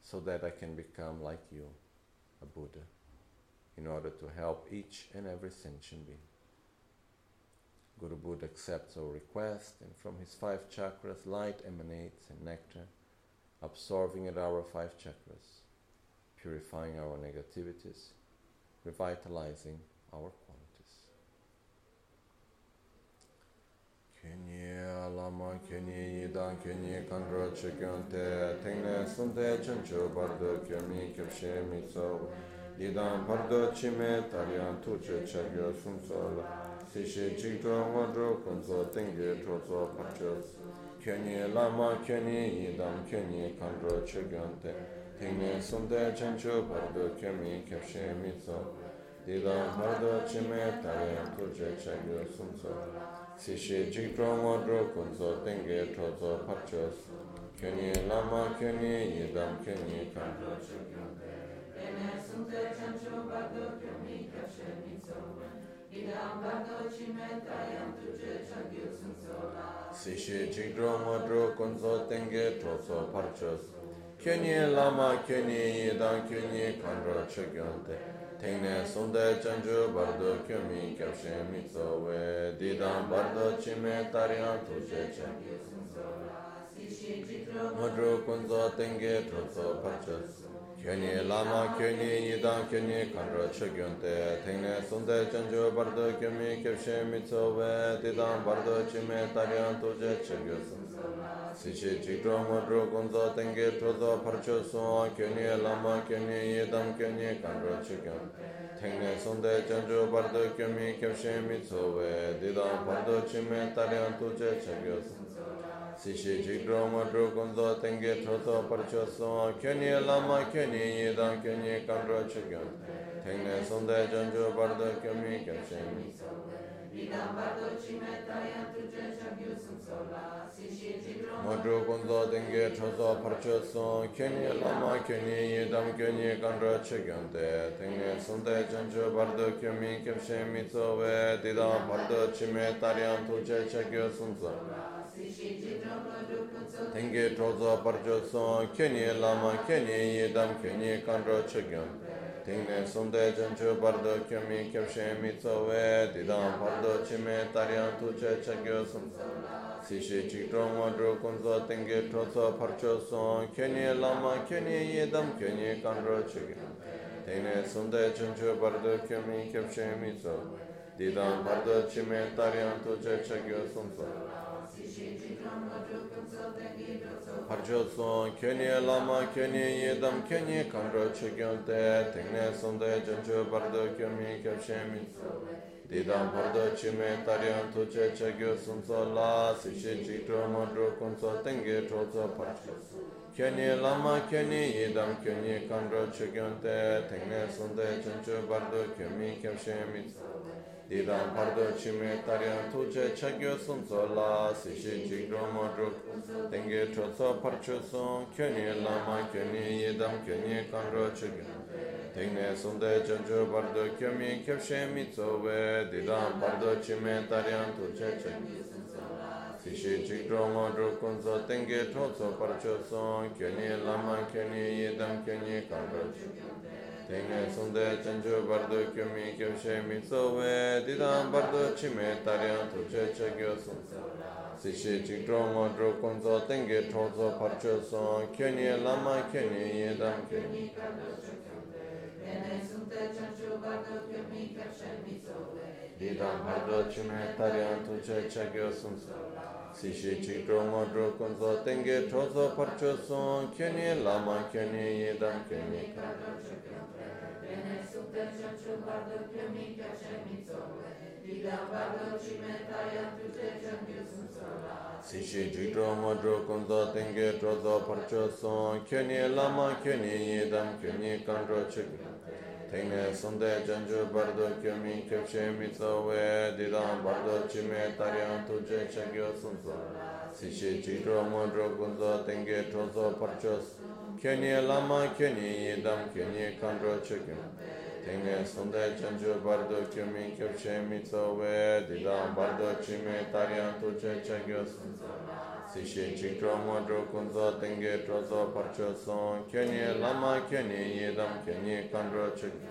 so that I can become like you, a Buddha in order to help each and every sentient being. Guru Buddha accepts our request, and from his five chakras, light emanates and nectar, absorbing at our five chakras, purifying our negativities, revitalizing our qualities. Lidang parda chime taryan tuche chagyo sumso la Sishi chikto wadro kunzo tenge tozo pancho Kyuni lama kyuni yidam kyuni kandro chigyante Tenge sumde chancho pardo kyumi kyabshe mitso. Lidang parda chime taryan tuche chagyo sumso Sishi chikto wadro kunzo tenge tozo pancho Kyuni lama kyuni yidam kyuni kandro chigyante Bene suntem ciubado kromika Sishi chigro madro konzo tenge troso parchos. Kyunye lama kyunye yedan kyunye kanro chagyonte. Tengne sunde chanju bardo kyomi kyabshe mitsowe. Didam bardo chime tariyan tuche chagyu suncola. Sishi tenge troso parchos. kyuni lama kyuni nidang kyuni kanro chokyunte tengne sunde chanjo bardo kyumi kyabshe mitsobe didang bardo chime taryan tuje chokyusun sishi chikro mudru kunzo tenge trozo parcho suwa kyuni lama kyuni nidang kyuni kanro chokyunte tengne sunde chanjo bardo kyumi kyabshe mitsobe didang bardo chime taryan tuje chokyusun Sishi chikro matru kunzo tengi choto parcho so Kyuni lama kyuni yidam kyuni kandro chikyon Tengne sonde janju bardo kyumi kyamshin Matru kunzo tengi choto parcho so Kyuni lama kyuni yidam kyuni kandro chikyon te Tengne sonde janju bardo kyumi kyamshin mitso we Didam bardo chime taryan tuje chakyo sumso Tengi chozo parcho son, kyuni lama, kyuni yidam, kyuni kanro chukyun. Tengne sunde janchu bardo kyumi kyabshe mitsowe, didam bardo chime taryan tuche chakyo sum. Sishi chikro ngodro kunzo tengi chozo parcho son, kyuni lama, kyuni yidam, kyuni kanro chukyun. Tengne sunde janchu bardo kyumi kyabshe mitsowe, didam bardo chime taryan tuche chakyo sum sum. Harjoson könye lama könye yedam könye kamro çökönte tekne sonde cançö bardo kömi köpşemi Didam bardo çime taryan tuçe çökö sunso la sişi çikto modro kunso tenge çozo parço Könye lama könye yedam könye kamro çökönte tekne sonde cançö bardo kömi köpşemi 디단 파르도 치메 타리안 토체 차교 숨솔라 시신 지그로모드 땡게 초소 파르초소 쿄니 라마 쿄니 예담 쿄니 칸로 추게 땡네 손데 전조 파르도 쿄미 캡셰 미츠베 디단 파르도 치메 타리안 토체 차교 시신 지그로모드 콘조 땡게 초소 파르초소 쿄니 라마 쿄니 예담 쿄니 칸로 추게 Tenge sunde chanchu bardo kyumi kyoshe mitsowe Didam bardo chime taryan tuche chegyo sun Sishi chikdro ngodro kunzo tenge chozo parcho sun Kyuni lama kyuni yedam kyuni Tenge sunde chanchu bardo kyumi kyoshe mitsowe Didam bardo chime taryan tuche chegyo sun Sishi chikdro ngodro kunzo tenge chozo parcho sun Kyuni lama kyuni yedam kyuni Bene sutta ciaccio bardo più mica c'è mi zove, di da bardo ci mettaia più te c'è più su sola. Si ci gitro modro con to tenge tro to parcio son, chioni lama chioni idam chioni candro c'è Tenge sonde janju bardo kyo mi kyo che mi tsawe Didam bardo chi me taryan tuje chagyo sunso Sishi chidro modro kunzo tenge chozo parchos kyönye lama kyönye yedam kyönye kandro çöküm. Tenge sunday çancı bardo kyömi köpçe mitso ve didam bardo çime taryan tuçe çakyosuz. Sişe çikro modro kunzo tenge trozo parço son kyönye lama kyönye yedam kyönye kandro çöküm.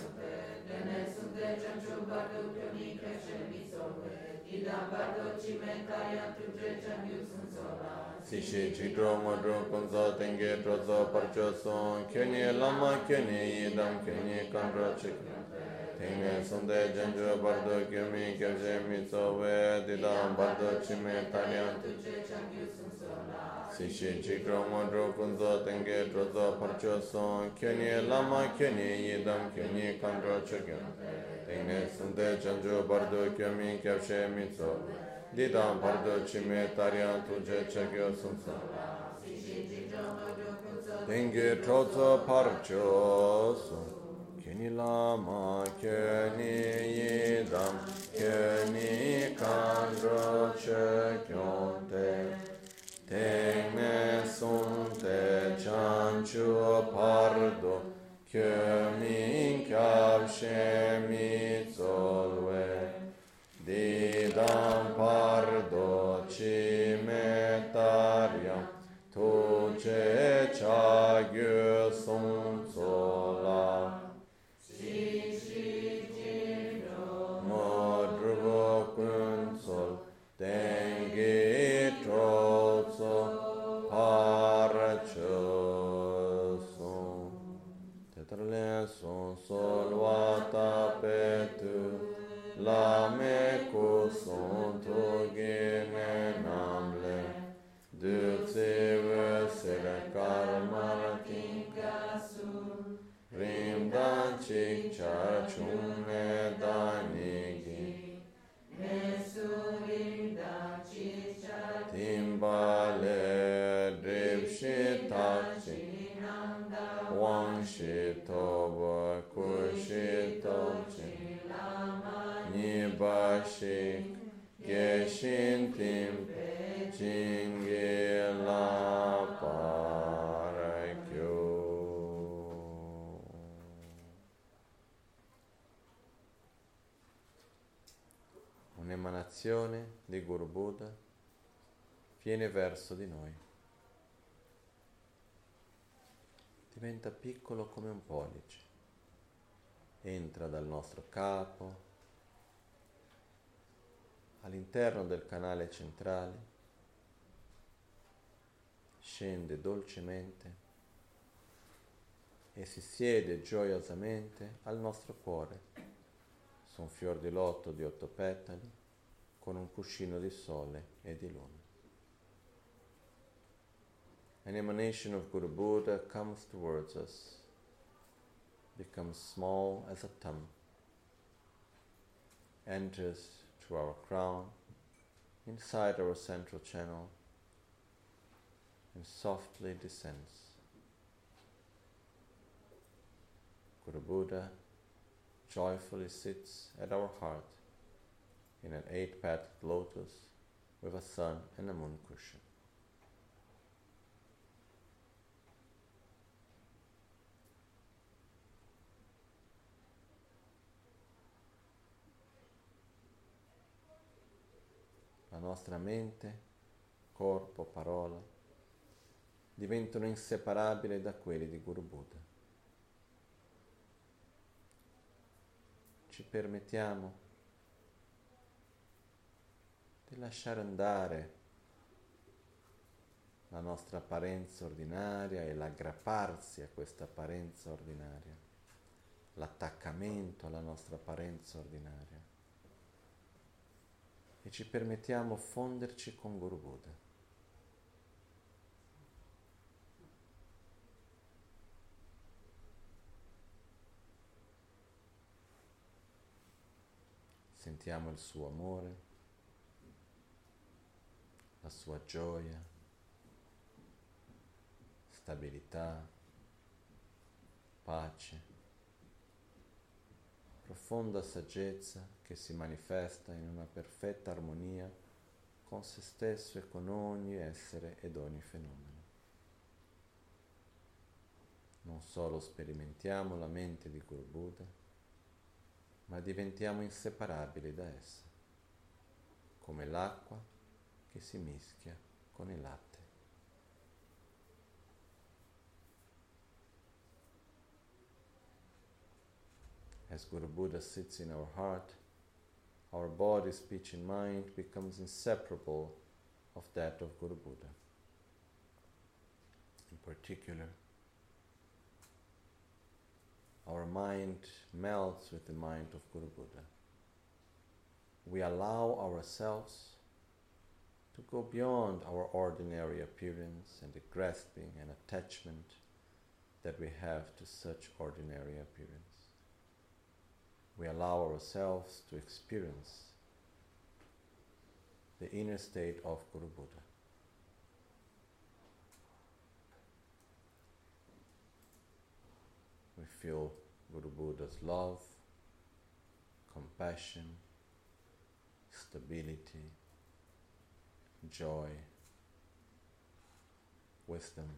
Tenge sunday çancı bardo kyömi köpçe mitso ve didam bardo çime taryan tuçe çakyosuz. Sishi chikro modro kunzo tenge trozo parcho son Kyuni lama kyuni idam kyuni kandro chikro Tenge sunde janjo bardo kyumi kyabje mitso we Didam bardo chime talyan Sishi chikro modro kunzo tenge trozo parcho son Kyuni lama kyuni idam kyuni kandro chikro Tenge sunde janjo bardo kyumi kyabje mitso we didam bardo chime tarya tuje chakyo sumsa. Dengi trozo parcho su kini lama kyuni yidam kyuni kandro chakyo te. Tengne sunte chanchu pardo. Kyuni kyab shemi zolwe didam pardo cimetariam, tu ce ceagiu sonsola. Modruvo cunsol, tengi trozo paracesum. Tetrele son solvata pe Lame cu sonto gene namle, Dâțevă se lăcar martin casul, Rimdan cic cearciune danigi, Mesurim dan cic cearciune Timbale drept și taci, Wang și tobă cu și tocin, shik geshin tim Jingi la parakyo un'emanazione di Guru Buddha viene verso di noi. Diventa piccolo come un pollice, entra dal nostro capo all'interno del canale centrale, scende dolcemente e si siede gioiosamente al nostro cuore su un fior di lotto di otto petali con un cuscino di sole e di luna. An emanation of Guru Buddha comes towards us, becomes small as a thumb, enters through our crown, inside our central channel, and softly descends. Guru Buddha joyfully sits at our heart in an eight petaled lotus with a sun and a moon cushion. La nostra mente, corpo, parola diventano inseparabili da quelli di Guru Buddha. Ci permettiamo di lasciare andare la nostra apparenza ordinaria e l'aggrapparsi a questa apparenza ordinaria, l'attaccamento alla nostra apparenza ordinaria e ci permettiamo fonderci con Guru Buddha. Sentiamo il suo amore, la sua gioia, stabilità, pace, profonda saggezza che si manifesta in una perfetta armonia con se stesso e con ogni essere ed ogni fenomeno. Non solo sperimentiamo la mente di Guru Buddha, ma diventiamo inseparabili da essa, come l'acqua che si mischia con il latte. As Guru Buddha sits in our heart, our body, speech, and mind becomes inseparable of that of Guru Buddha. In particular, our mind melts with the mind of Guru Buddha. We allow ourselves to go beyond our ordinary appearance and the grasping and attachment that we have to such ordinary appearance. We allow ourselves to experience the inner state of Guru Buddha. We feel Guru Buddha's love, compassion, stability, joy, wisdom,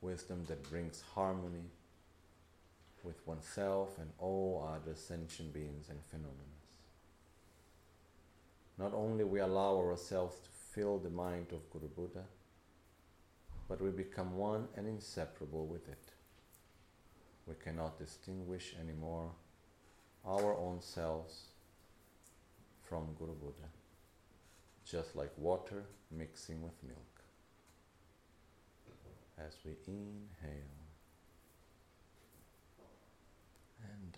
wisdom that brings harmony with oneself and all other sentient beings and phenomena. Not only we allow ourselves to fill the mind of Guru Buddha, but we become one and inseparable with it. We cannot distinguish anymore our own selves from Guru Buddha, just like water mixing with milk. As we inhale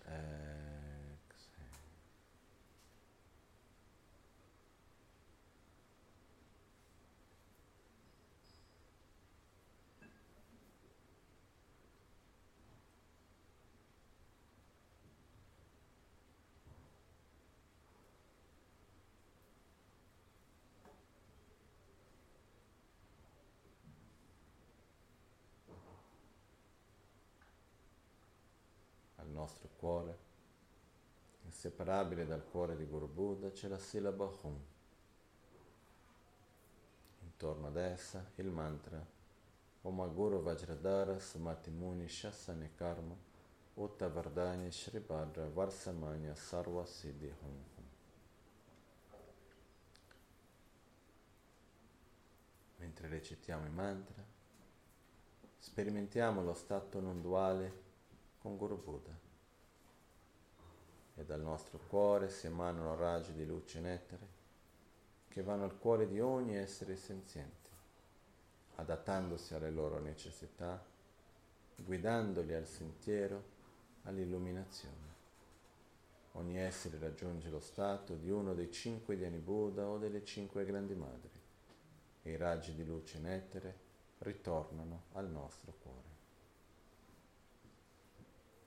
呃 nostro cuore, inseparabile dal cuore di Guru Buddha, c'è la sillaba Hum. Intorno ad essa il mantra Om Guru Vajradhara Sumati Muni Shasane Karma Utta Vardhanya Shribhadra Varsamanya Sarva Siddhi Hum Hum. Mentre recitiamo i mantra, sperimentiamo lo stato non duale con Guru Buddha e dal nostro cuore si emanano raggi di luce e nettare che vanno al cuore di ogni essere senziente, adattandosi alle loro necessità, guidandoli al sentiero, all'illuminazione. Ogni essere raggiunge lo stato di uno dei cinque Dhyani Buddha o delle cinque grandi madri e i raggi di luce e nettare ritornano al nostro cuore.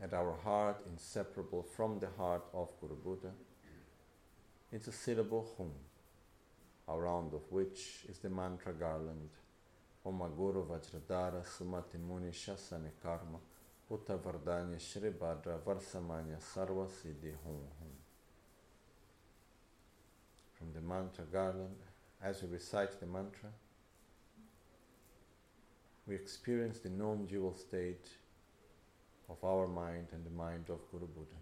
And our heart inseparable from the heart of Guru Buddha, is a syllable Hum, around of which is the mantra garland Om Guru Vajradhara Sumati Muni Shasane Karma Utta Vardhanya Shri Bhadra Varsamanya Sarva Siddhi Hum Hum. From the mantra garland, as we recite the mantra, we experience the non-dual state of our mind and the mind of Guru Buddha.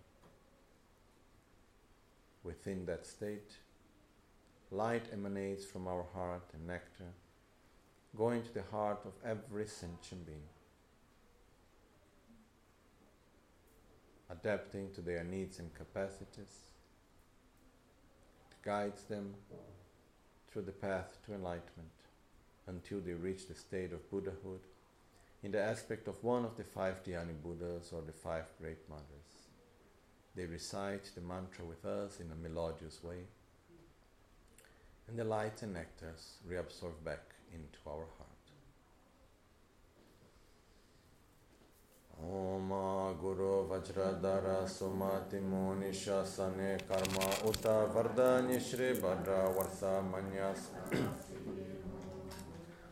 Within that state, light emanates from our heart and nectar, going to the heart of every sentient being, adapting to their needs and capacities, it guides them through the path to enlightenment until they reach the state of Buddhahood in the aspect of one of the five Dhyani Buddhas or the five great mothers. They recite the mantra with us in a melodious way, and the light and nectars reabsorb back into our heart. Guru Vajradhara Sumati Muni Shasane Karma Vardhani Shri Bhadra Varsa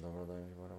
Добро, дай ми бара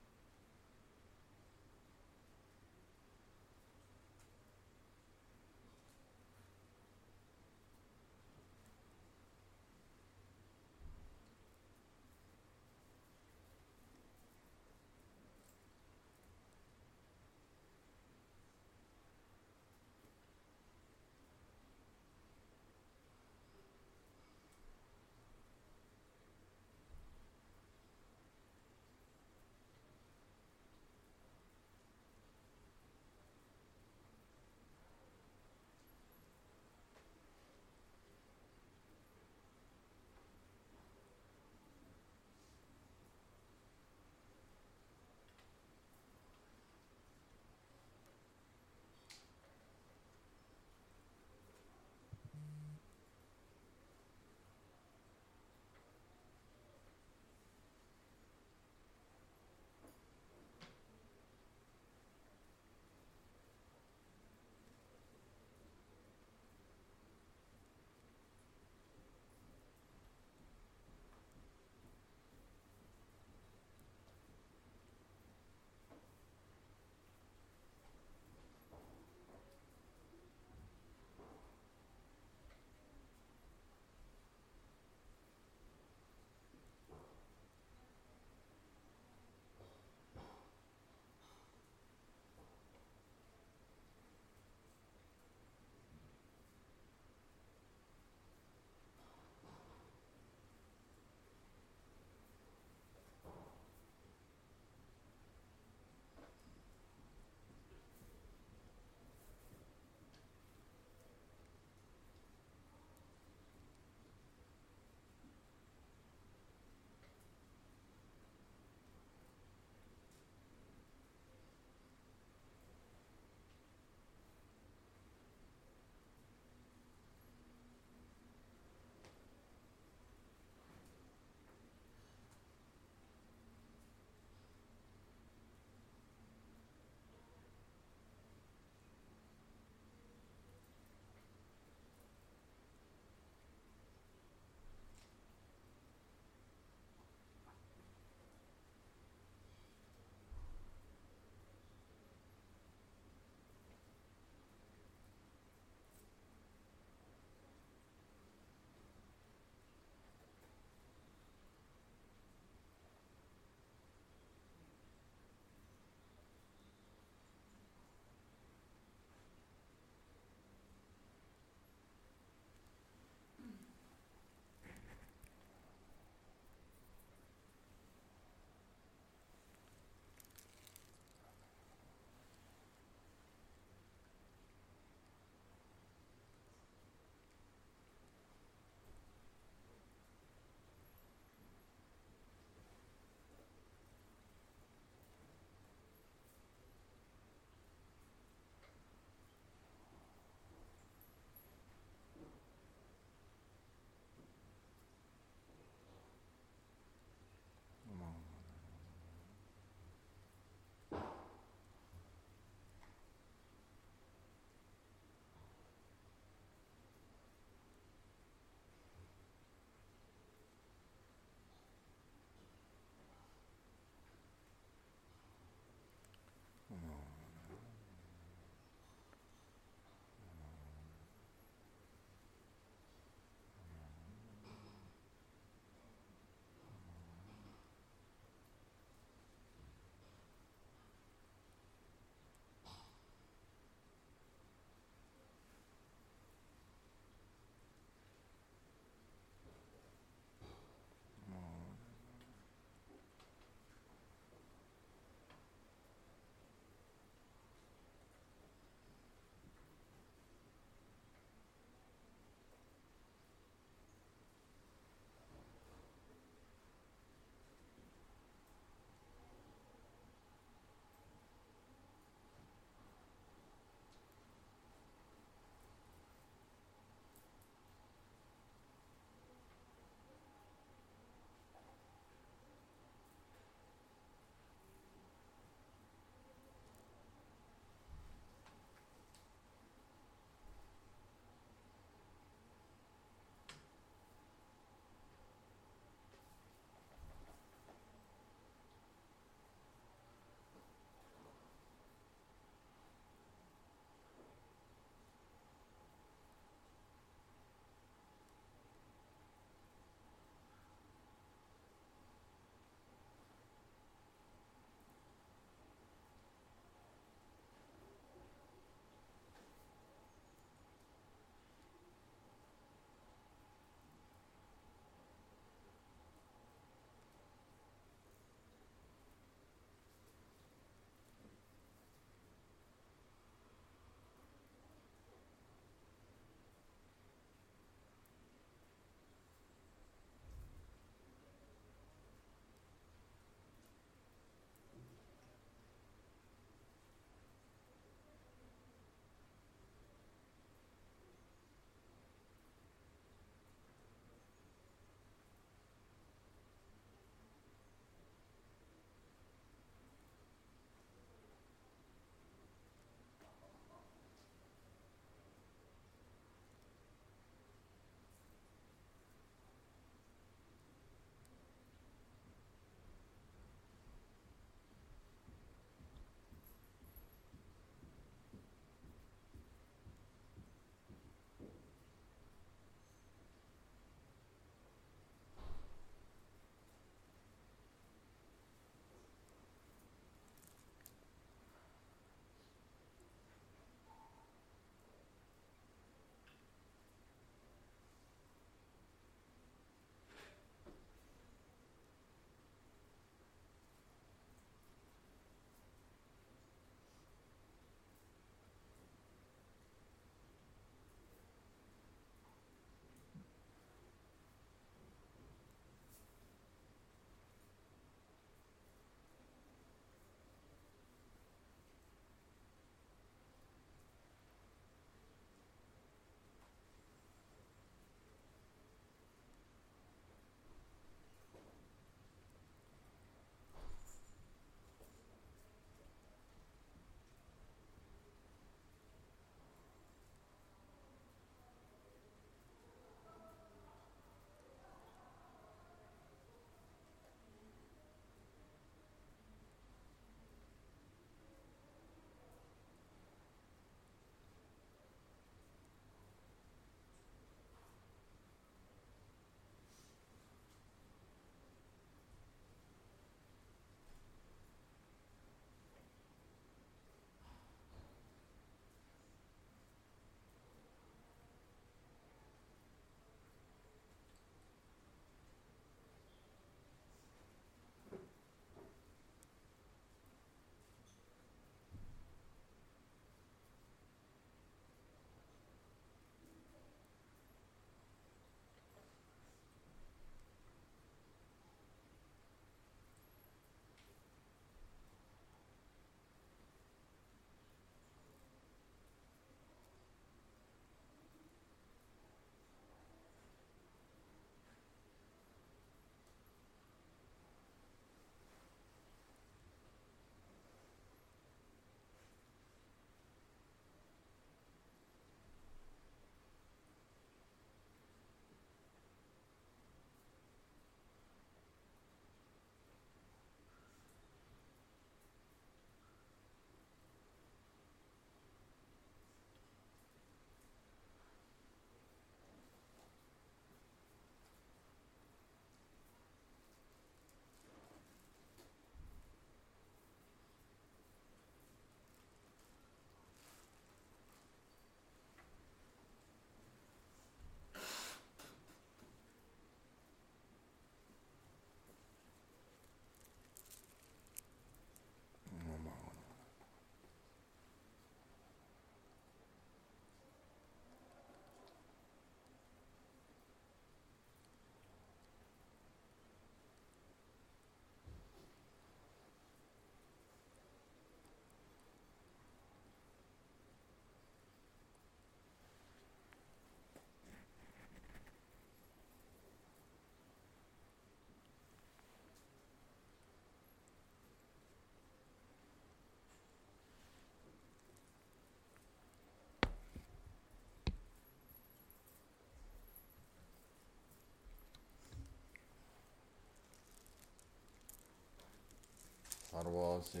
سرو سی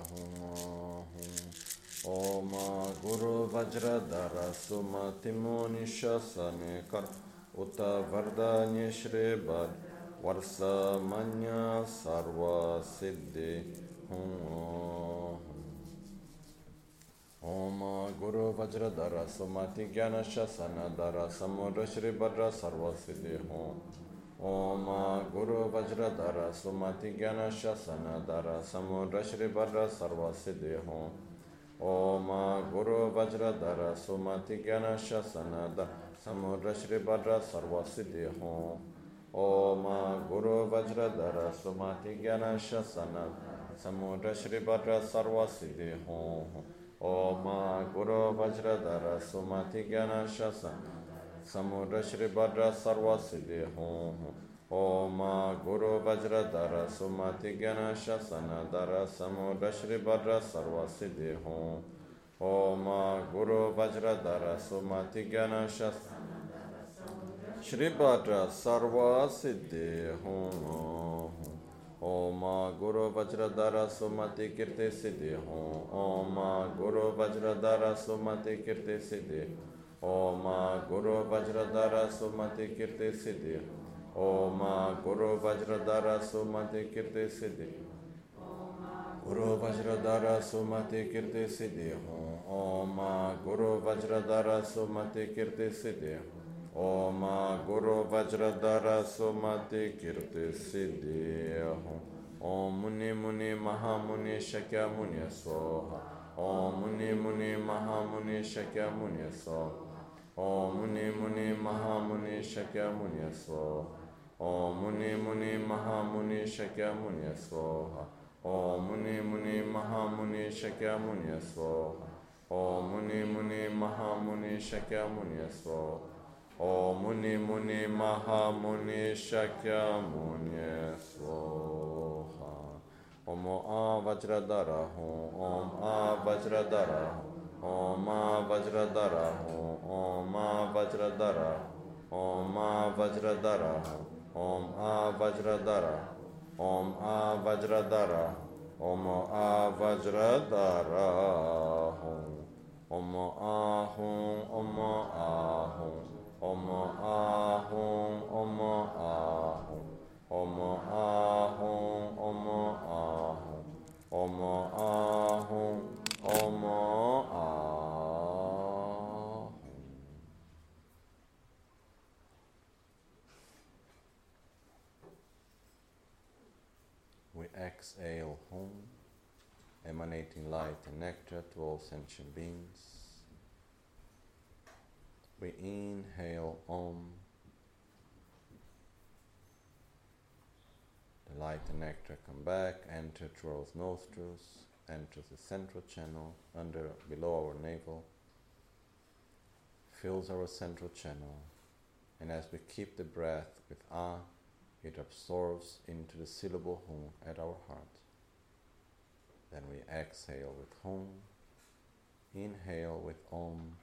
ہوں ہوں اوم گرو سمتی مونی شر اتر وس من سرو سی ہوں ہوں گروزر در سمتی جان ش سن در سمجھے ہوں ما گو بجر در سمتی جنان ش سنا در سمو شری بدر سروسی دی ہو گرو بجر در سو ما یا س سنا د سمو شری بدر سروسی دی ہوں او مو بجر در سا ضان س سنا دمو شری بدر سروسی دی ہو گرو بجر در سماتی جان س سنا سمرشر بر سرو سدے ہوں اوم گرو وجر در سمتی گن شسن در سمرشر بر سرو سدے ہوں اوم گرو وجر در سمتی گن شسن شری بر سرو سدے ہوں اوم گرو وجر در سمتی کرتے سدے ہوں اوم گرو وجر در سمتی کرتے سدے ہوں सुमति कीर्ति सिद्धि हो ओम गुरु वज्रधर सुमति कीर्ति सिद्धि ओम गुरु वज्रधर सुमति कीर्ति सिद्धि ओम गुरु वज्रधर सुमति कीर्ति सिद्धि गुरु वज्रधर सुमति कीर्ति सिद्धि हो ओम गुरु वज्रधर सुमति कीर्ति सिद्धि ओम गुरु वज्रधर सुमति कीर्ति सिद्धि ओम मुनि मुनि महामुनि शक्य मुनि सोहा ओम मुनि मुनि महामुनि शक्य मुनि सोहा ام من منہ من شکیا منسونی منہ من شکیا منسوہ منی منہ من شکیا منسوہ ام منہ من شکیا منسونی من مہا من شکیا منہ ام آجر درا ہوم آجر دہ ہو ماں بجر در ہوم ماں بجر در ام ماں بجر در ہوم آ بجر در ام آ بجر در ام آ بجر درہ او آہ ام آہ ام آہ آہ او آہ ام آہ او آہ exhale home, emanating light and nectar to all sentient beings. We inhale Om. The light and nectar come back, enter through our nostrils, enter the central channel under below our navel, fills our central channel, and as we keep the breath with Ah, it absorbs into the syllable Hum at our heart. Then we exhale with Hum, inhale with Om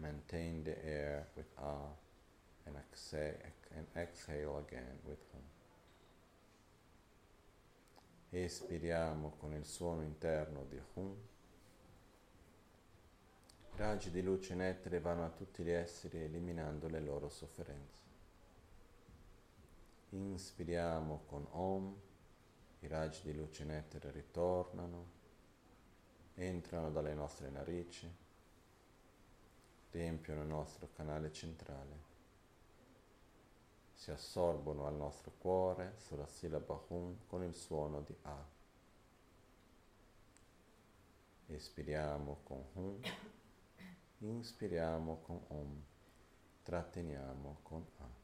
maintain the air with ah and exhale, and exhale again with hum. Espiriamo con il suono interno di hum. Raggi di luce nettere vanno a tutti gli esseri eliminando le loro sofferenze. Inspiriamo con om, i raggi di luce nettere ritornano, entrano dalle nostre narici riempiono il nostro canale centrale, si assorbono al nostro cuore sulla sillaba Hum con il suono di A. Espiriamo con Hum, inspiriamo con Om, tratteniamo con A.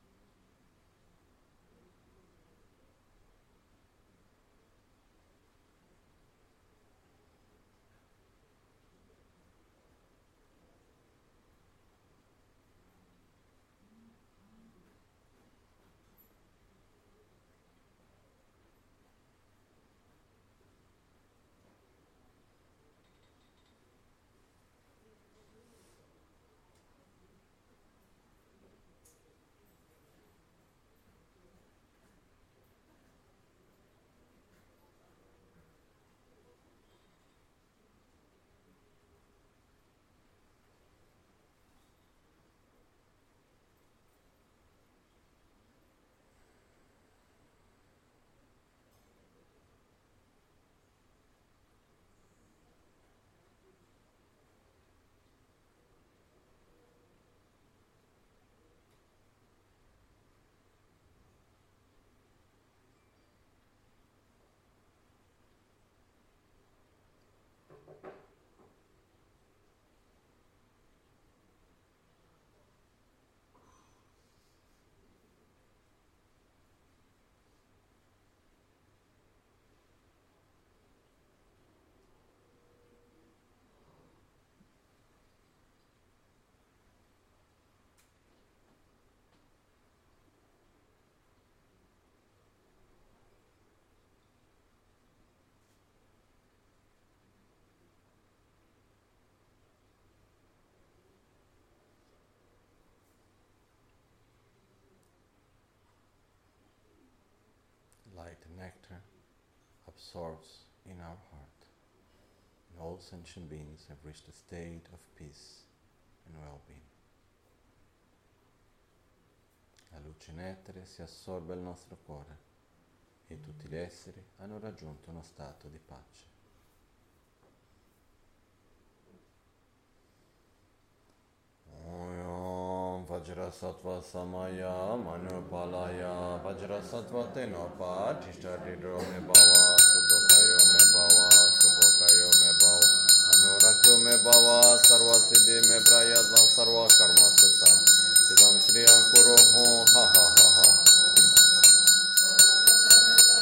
nectar absorbs in our heart. And all sentient beings have reached a state of peace and well-being. La luce nettare si assorbe al nostro cuore e tutti gli esseri hanno raggiunto uno stato di pace. Om Vajrasattva وجرستو سمیا من پالایا وجرستو تین پاٹھ میں باوا سب میں باوا سب میں باو انورکھ میں باوا سروا سدھی میں برایا سروا کرما ستا سیدم شری کرو ہوں ہا ہا ہا ہا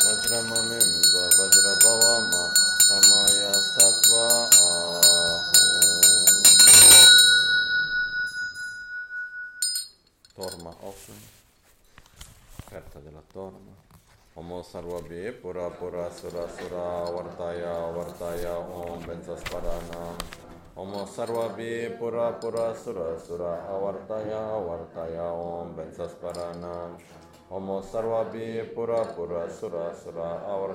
وجرم میں سرو پورا پرتیا وارتا ہوم بنچسپران ہوم سرو پر آور آرتا ہوم بنچسپران ہوم سرو پر آور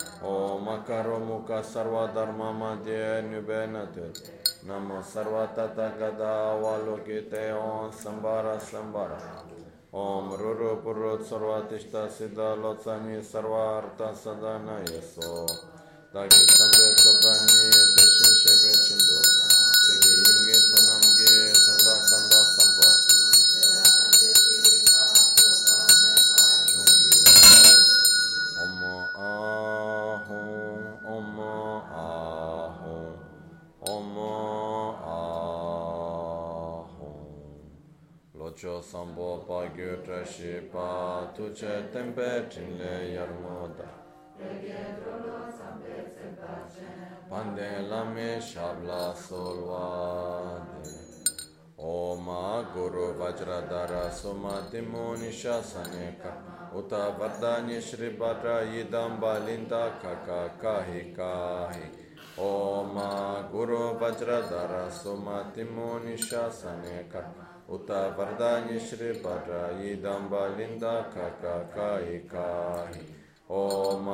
ओम करो मुख सर्वधर्म मध्य निबेनते नमो सर्वतगदावलोकिते ओं संबार संबार ओम रुरु पुरुत सर्वतिष्ठ सिद्ध लोचमी सर्वार्थ सदा नयसो ताकि संदेश सदा निये तेषे Om Ahum Locho Sambo Pa Gyutra Pa Tuche Tempe Chinle Yarmoda Pande Lame Shabla Solvade Oma Guru Vajradhara Sumati Muni Shasaneka Uta Vardhanya Shri Bhadra Yidam Balinda Kaka Kahi Kahi ओम गुरु वज्रधर सुमतिमो निशासने कर उत वरदान्य श्री भद्र दम्बलिन्दा खकाकायिकाहि ओम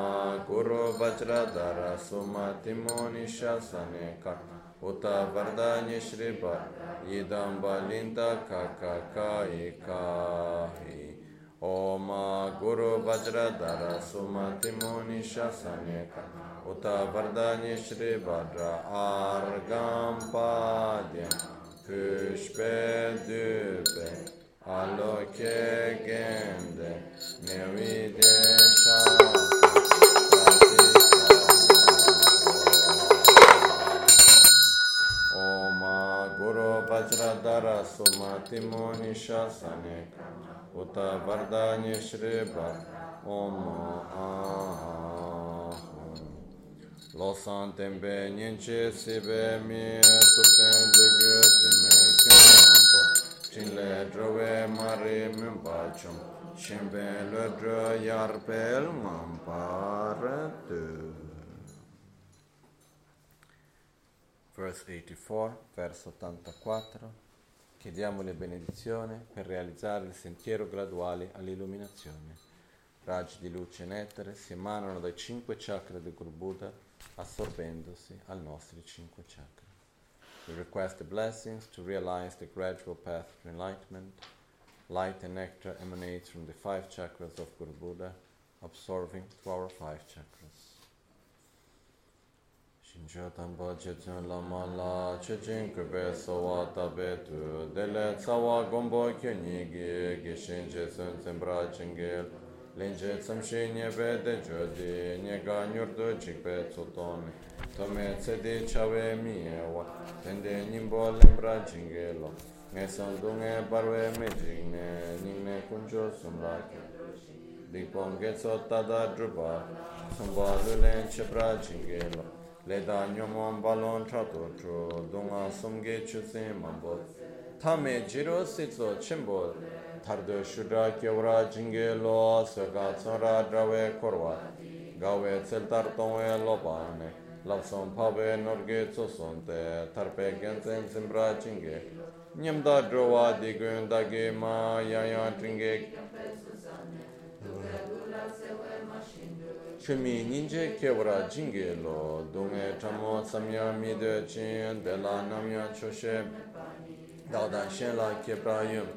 गुरु वज्रधर सुमतिमो निशासने कर उत वरदान्य श्री भद्र दम्बलिन्दा खकाकायिकाहि ओम गुरु वज्रधर सुमतिमो निशासने कर ات بردانی شری بدر آر گام پاد وزر در سمتی منی شا سن اتردانی شری بد آ Losan tembe nyenche sibe mi tuten dugu time kyampo Chinle drove mari mimpachum Shimbe le dro yarpel mamparatu Verse 84, verso 84. Chiediamo le benedizioni per realizzare il sentiero graduale all'illuminazione. Raggi di luce e nettare si emanano dai cinque chakra del Guru Buddha, assorbendosi ai nostri cinque chakra. We request the blessings to realize the gradual path to enlightenment. Light and nectar emanates from the five chakras of Guru Buddha, absorbing to our five chakras. Shinjo tamba chechun lama la chechin kube sowa tabe tu dele tsawa gombo kyo nigi gishin chesun sembra chingel Lenje tsamshi nyebe de jodi, nyega nyurdo jikbe tsutomi. Tome tsedi chawe miye wa, tende nimbo lembra jingelo. Nge lo. Nge barwe me jingne, ningne kunjo sumra ke. Dikpo nge tso tada drupa, sumba lulen chebra jingelo. Leda nyomon balon chato tru, dunga sumge chusin mambo. Tame jiro sitso chimbo, tardo shudra kyawra jingi lo saka tsara drawe korwa. Gawe tseltar tongwe lopane lapson pawe norge tsoson te tarpe gensen zimbra jingi nyamda drowa digun dagi ma yaya jingi Chumi ninje kyawra jingi lo. Dunge chamo samya mido chin bela namya choshe dawda shen la kyabra yum.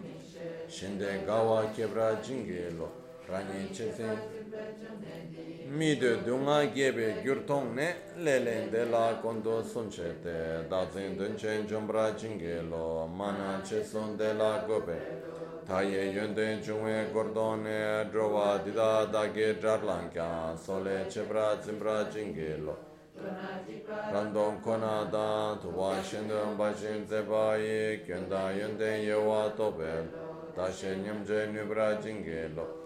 shinden gawa kebra jingi lo rani chepsen mido dunga gebe gyurtong ne lelen de la kondo sunche te dazen dunchen jombra jingi lo mana cheson de la gobe taye yunden chungwe gordone drowa dida dage jarlanka sole chebra zimbra jingi lo. Random kona dan tuwa shindun bashin zebayi kyunda yunden yewa tobel 다시 님제 뉴브라 징게로.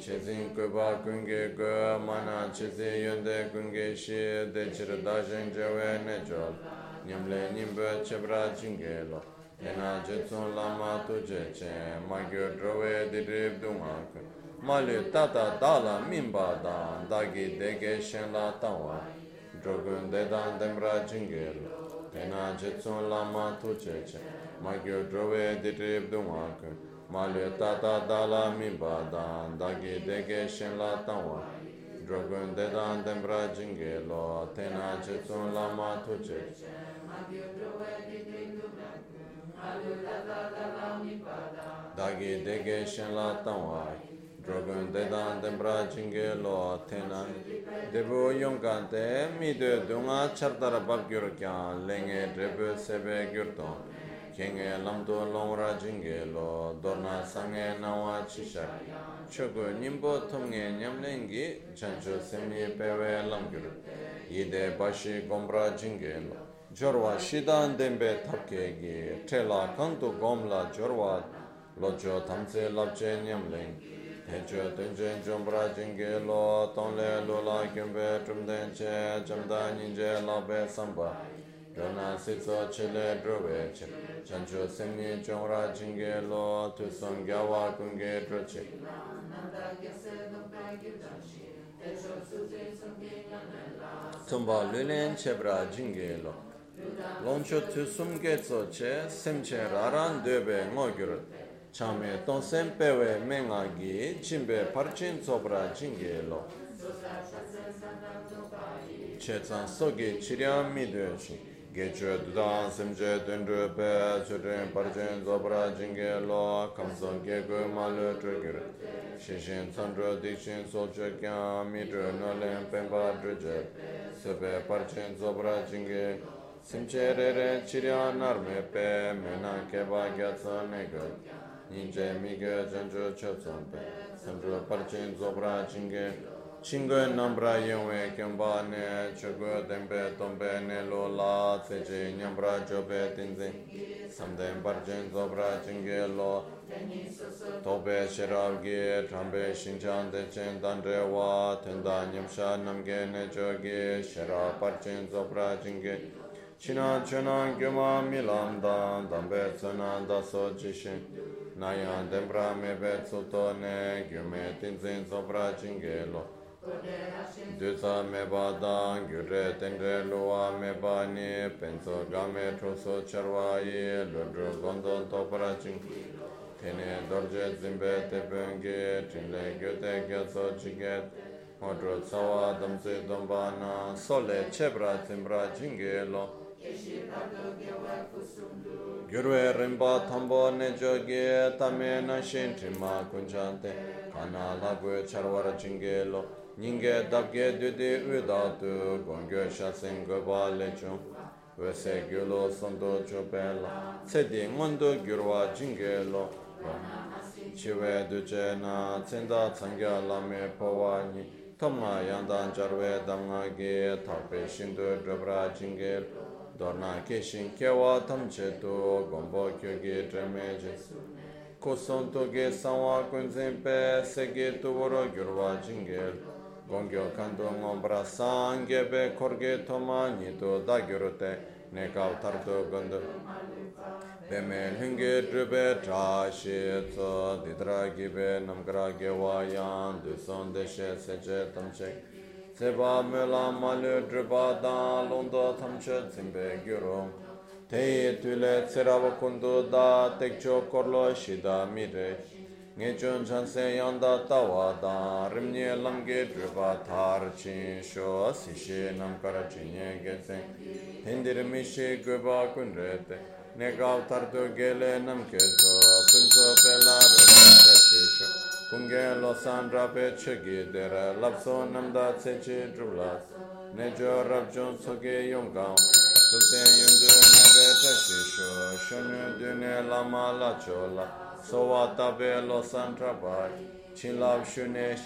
Chezin kuba kunge kuwa mana chezi yonde kunge shi de chira dashen jewe ne jol Nyamle nyimbe chebra chinge lo Ena jetsun lama tuje che magyo drowe dirib dunga kun Mali tata dala mimba dan dagi dege shen la tawa Drogun dedan dembra chinge lo Ena jetsun lama tuje che magyo drowe dirib dunga kun Malyo tata dala mi badan, dagi dege shen la tangwa. Drogun dedan dembra jingi lo, tena chitsun lama tuche. Dagi dege shen la tangwa. Drogun dedan dembra jingi lo, tena. Debu yongkante, mi de dunga chardara bab gyur kyan, lenge drebu sebe gyur tong. kenge lamdo longra jinge lo dorna sange nawa chisha. Chogo nimbo tomge nyamlengi chancho semye pewe lamgyur. Ide bashi gombra jinge lo. Jorwa shidan denbe tapkegi tela kanto gomla jorwa locho tamse labche nyamleng. Tencho tenchen jombra jinge lo tongle lola gyumbe chumdenche chamda nyinje labe samba. Dona sitso chile drobe chile jancho semni chongra chinge lo tu som gyawa kunge troche tumba lulen chebra jinge lo. Loncho tu som getso che semche raran döbe ngo gyur. Chame tonsen pewe menga gi chimbe parchin sobra jinge lo. Che tsan soge chiryam mi döche geche dudan semche tendre pe chöten parchen zobra jinge lo kamson ge go malu trigger shishin tsandro dikshin soche kya mitre nolen pemba trigger sebe parchen zobra jinge semche re re chirya narme pe mena keba gyatsa nega ninje mige janjo chöpsan pe semche parchen zobra jinge Shingo nambra yungwe kyungpa ne chukwe tenpe tongpe ne lo la tseche nyambra chope tenze samden parchen zobra chingge lo tope shirabge thambe shinchan techen tandre wa tenda nyamsha namge ne choge shira parchen zobra chingge china chuna gyuma milam dan dambe tsuna daso chishin nayan dembra mebe tsuto ne gyume tenze zobra chingge lo. dhūsā mē bādāṅ gyūrē tēndrē lūvā mē bāni pēnsō gāmē trūsō charvāyī lūdhū gōndō tōparā chīṅ tēnē dōrjē dzimbē tēpēngi chīnlē gyūtē gyāsō chīkē mōdrū tsāvā dhamsī dōmbā nā sōlē chēprā tsimbā chīṅgē lō gyurvē rīmbā thāmbō nē chōgē tamē nā shēn chīmā kuñchāntē kānā lā guē charvāra chīṅgē lō Nyinge dabge dudi udadu, gongyo shasin goba lechung, wese gyulo sando chupela, tsedi ngondo gyurwa jinge lo, chiwe duje na tsinda tsangya lame pawa nyi, tomna yandan jarwe damga ge, takpe shindu drabra jinge, dorna keshin kewa tamche tu, gombo kyo kyoge drame Koson ge sanwa kunzin pe, sege tuvoro gyurwa jingel, gongyo kanto ngombra sanggebe korge toma nito da gyorote nekaw tarto gondo Beme hungi drube trashi tso didra gibe namgra gewa yan duson deshe seche tamche Seba mela malu druba dan londo tamche tsimbe gyurung Teyi tule tsirava kundu da tekcho korlo shida mirech nge chun chan se yanda tawa da rimnye lamge drupa thar chin sho si she nam kara chinye ge sen hindir mi she guba kun re te ne gav thar tu ge le nam ke so pun so pe la re ta chi sho kun ge lo san ra pe che ge de ra lap so nam da ce chi drup la ne jo rab chun so ge yong gav tup sen yun du ne be ta chi sho shun du ne lama la cho la Sovatabe Losantrabat, Chilav Shunesh,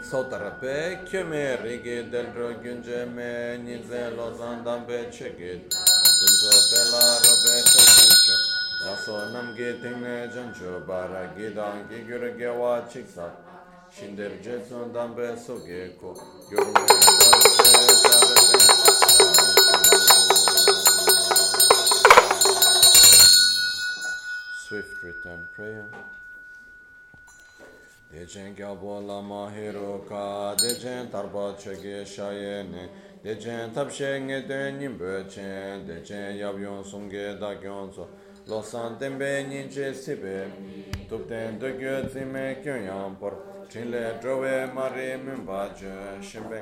Sotarape, Kyome Rigi Deldro Gyunje Me, Nize Lozandambe Chekit, Tuzo Pela Robe Tokisho, Yaso Namge Tingne Jancho Bara Gidan Gigurge Wa Chiksak, Shinder Jetson Dambe Sogeko, Yorme swift return prayer. Dechen kyabo lama hero ka, dechen tarpa chege shayene, dechen tabshe nge ten nimbo chen, dechen yabyon sumge dakyon so, losan tenbe ninche sibe, tupten dokyo zime kyon yampor, chinle drowe mare mimba je, shimbe.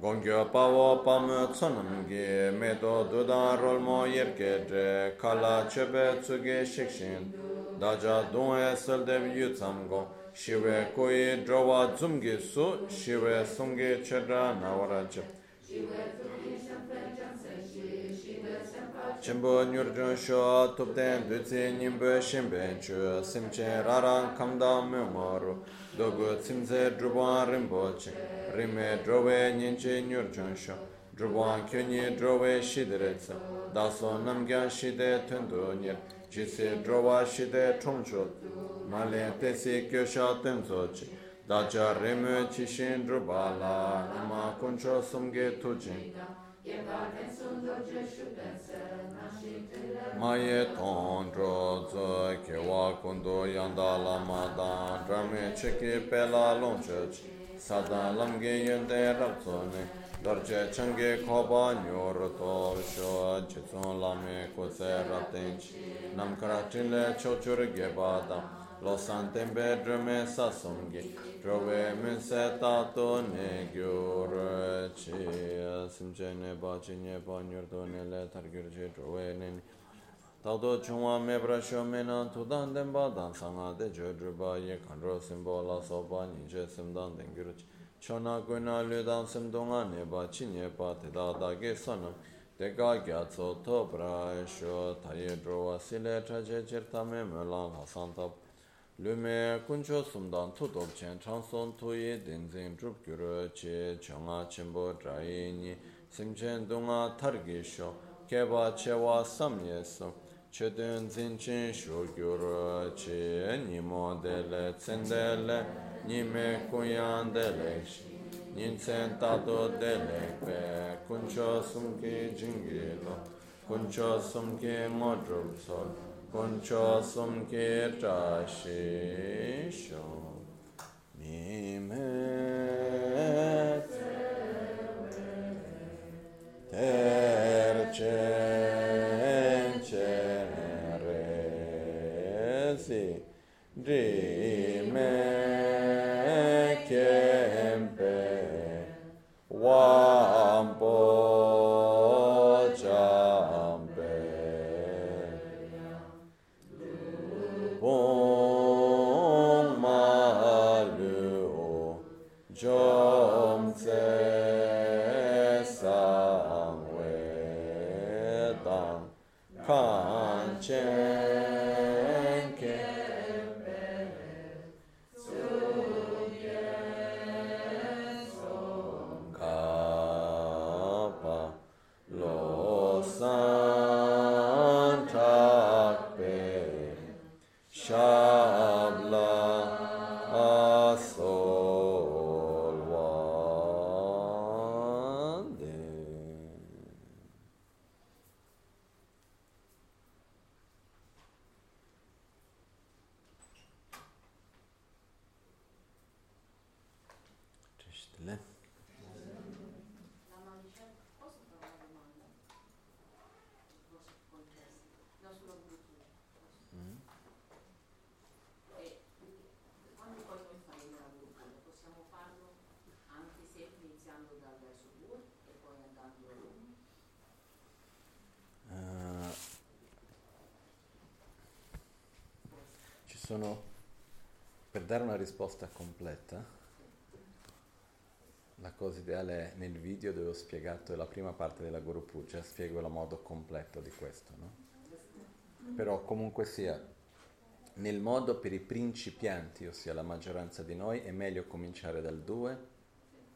gongyo pawo pamu tsonamgi meto dudan rolmo yergedre kala chebe tsuge shikshin daja dunwe seldev yutsamgo shiwe koi drowa dzumgi su shiwe sungi chedra nawarajib Chimbo nyurjun sho tupten dutsi nimbo shimben chu simchen raran kamda mumaru dogu tsimze drubwan rinpoche rime drove nyenche nyur chonsho, drubwaan kyunye drove shidiretsa, daso namgyan shide tundu nyer, jisi drova shide choncho, male tesi kyosha tenzo chi, dacha rime chishin drubala, nama kuncho sumge tujin. Maye tondro zo kewa kundu yandala madan, drame cheki pela longcho chi, 사다 람게 연대 랍존네 dorje changge khoba nyor to sho chitson lame ko se raten nam karatin le chochur ge bada lo santem bedrme sa somge drove men se ta to ne gyur che simje ne ba che ne ba nyor to ne le tar gyur che drove ne. Tado chungwa mebra shio menan tudan denpa dan sanga de jo drupa ye kandro simbo la sopa nije simdan dengiru chona guna ludan simdunga neba chi. Nyepa tida dage sanam deka gya tso to pra shio taye drowa sile traje jirta me mulan hasan tab lume kuncho sumdan tutob chen chanson tuye denzin drup gyuru chi chunga chimbo drayi ni. Simchen dunga targi shio. Keba chewa samye sum chödön zinchin shogyur che nimo dele tsendele nime kunyan dele nintsen tato dele pe kuncho sumke jingilo kuncho sumke modrub sol kuncho sumke tashi shom mime terche si, dare una risposta completa, la cosa ideale è nel video dove ho spiegato la prima parte della Guru Puja, spiego il modo completo di questo, no? Però comunque sia, nel modo per i principianti, ossia la maggioranza di noi, è meglio cominciare dal 2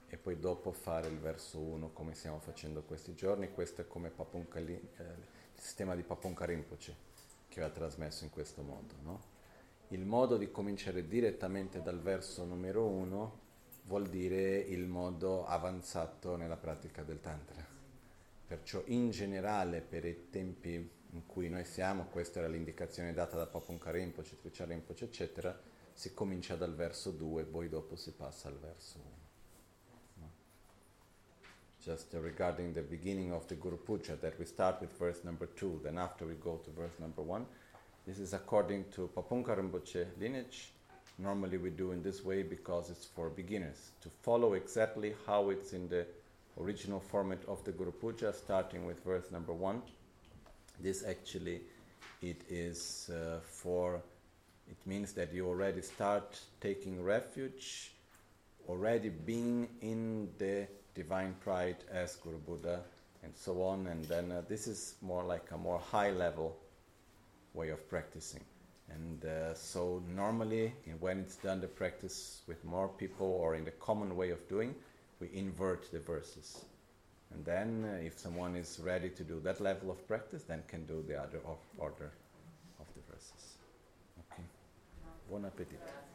e poi dopo fare il verso 1 come stiamo facendo questi giorni. Questo è come Papunka eh, il sistema di Papunka Rinpoche che ha trasmesso in questo modo. no? Il modo di cominciare direttamente dal verso numero 1 vuol dire il modo avanzato nella pratica del Tantra. Perciò in generale per i tempi in cui noi siamo, questa era l'indicazione data da Papunka Rinpoche, Tricia Rinpoche, eccetera, si comincia dal verso 2, poi dopo si passa al verso 1. Just regarding the beginning of the Guru Puja, that we start with verse number 2, then after we go to verse number 1. This is according to Papunka Rinpoche lineage. Normally we do in this way because it's for beginners, to follow exactly how it's in the original format of the Guru Puja, starting with verse number 1. This actually, it is uh, for, it means that you already start taking refuge, already being in the divine pride as Guru Buddha, and so on. And then uh, this is more like a more high level way of practicing. And uh, so, normally, when it's done the practice with more people or in the common way of doing, we invert the verses. And then, uh, if someone is ready to do that level of practice, then can do the other of order of the verses. Okay. Buon appetito.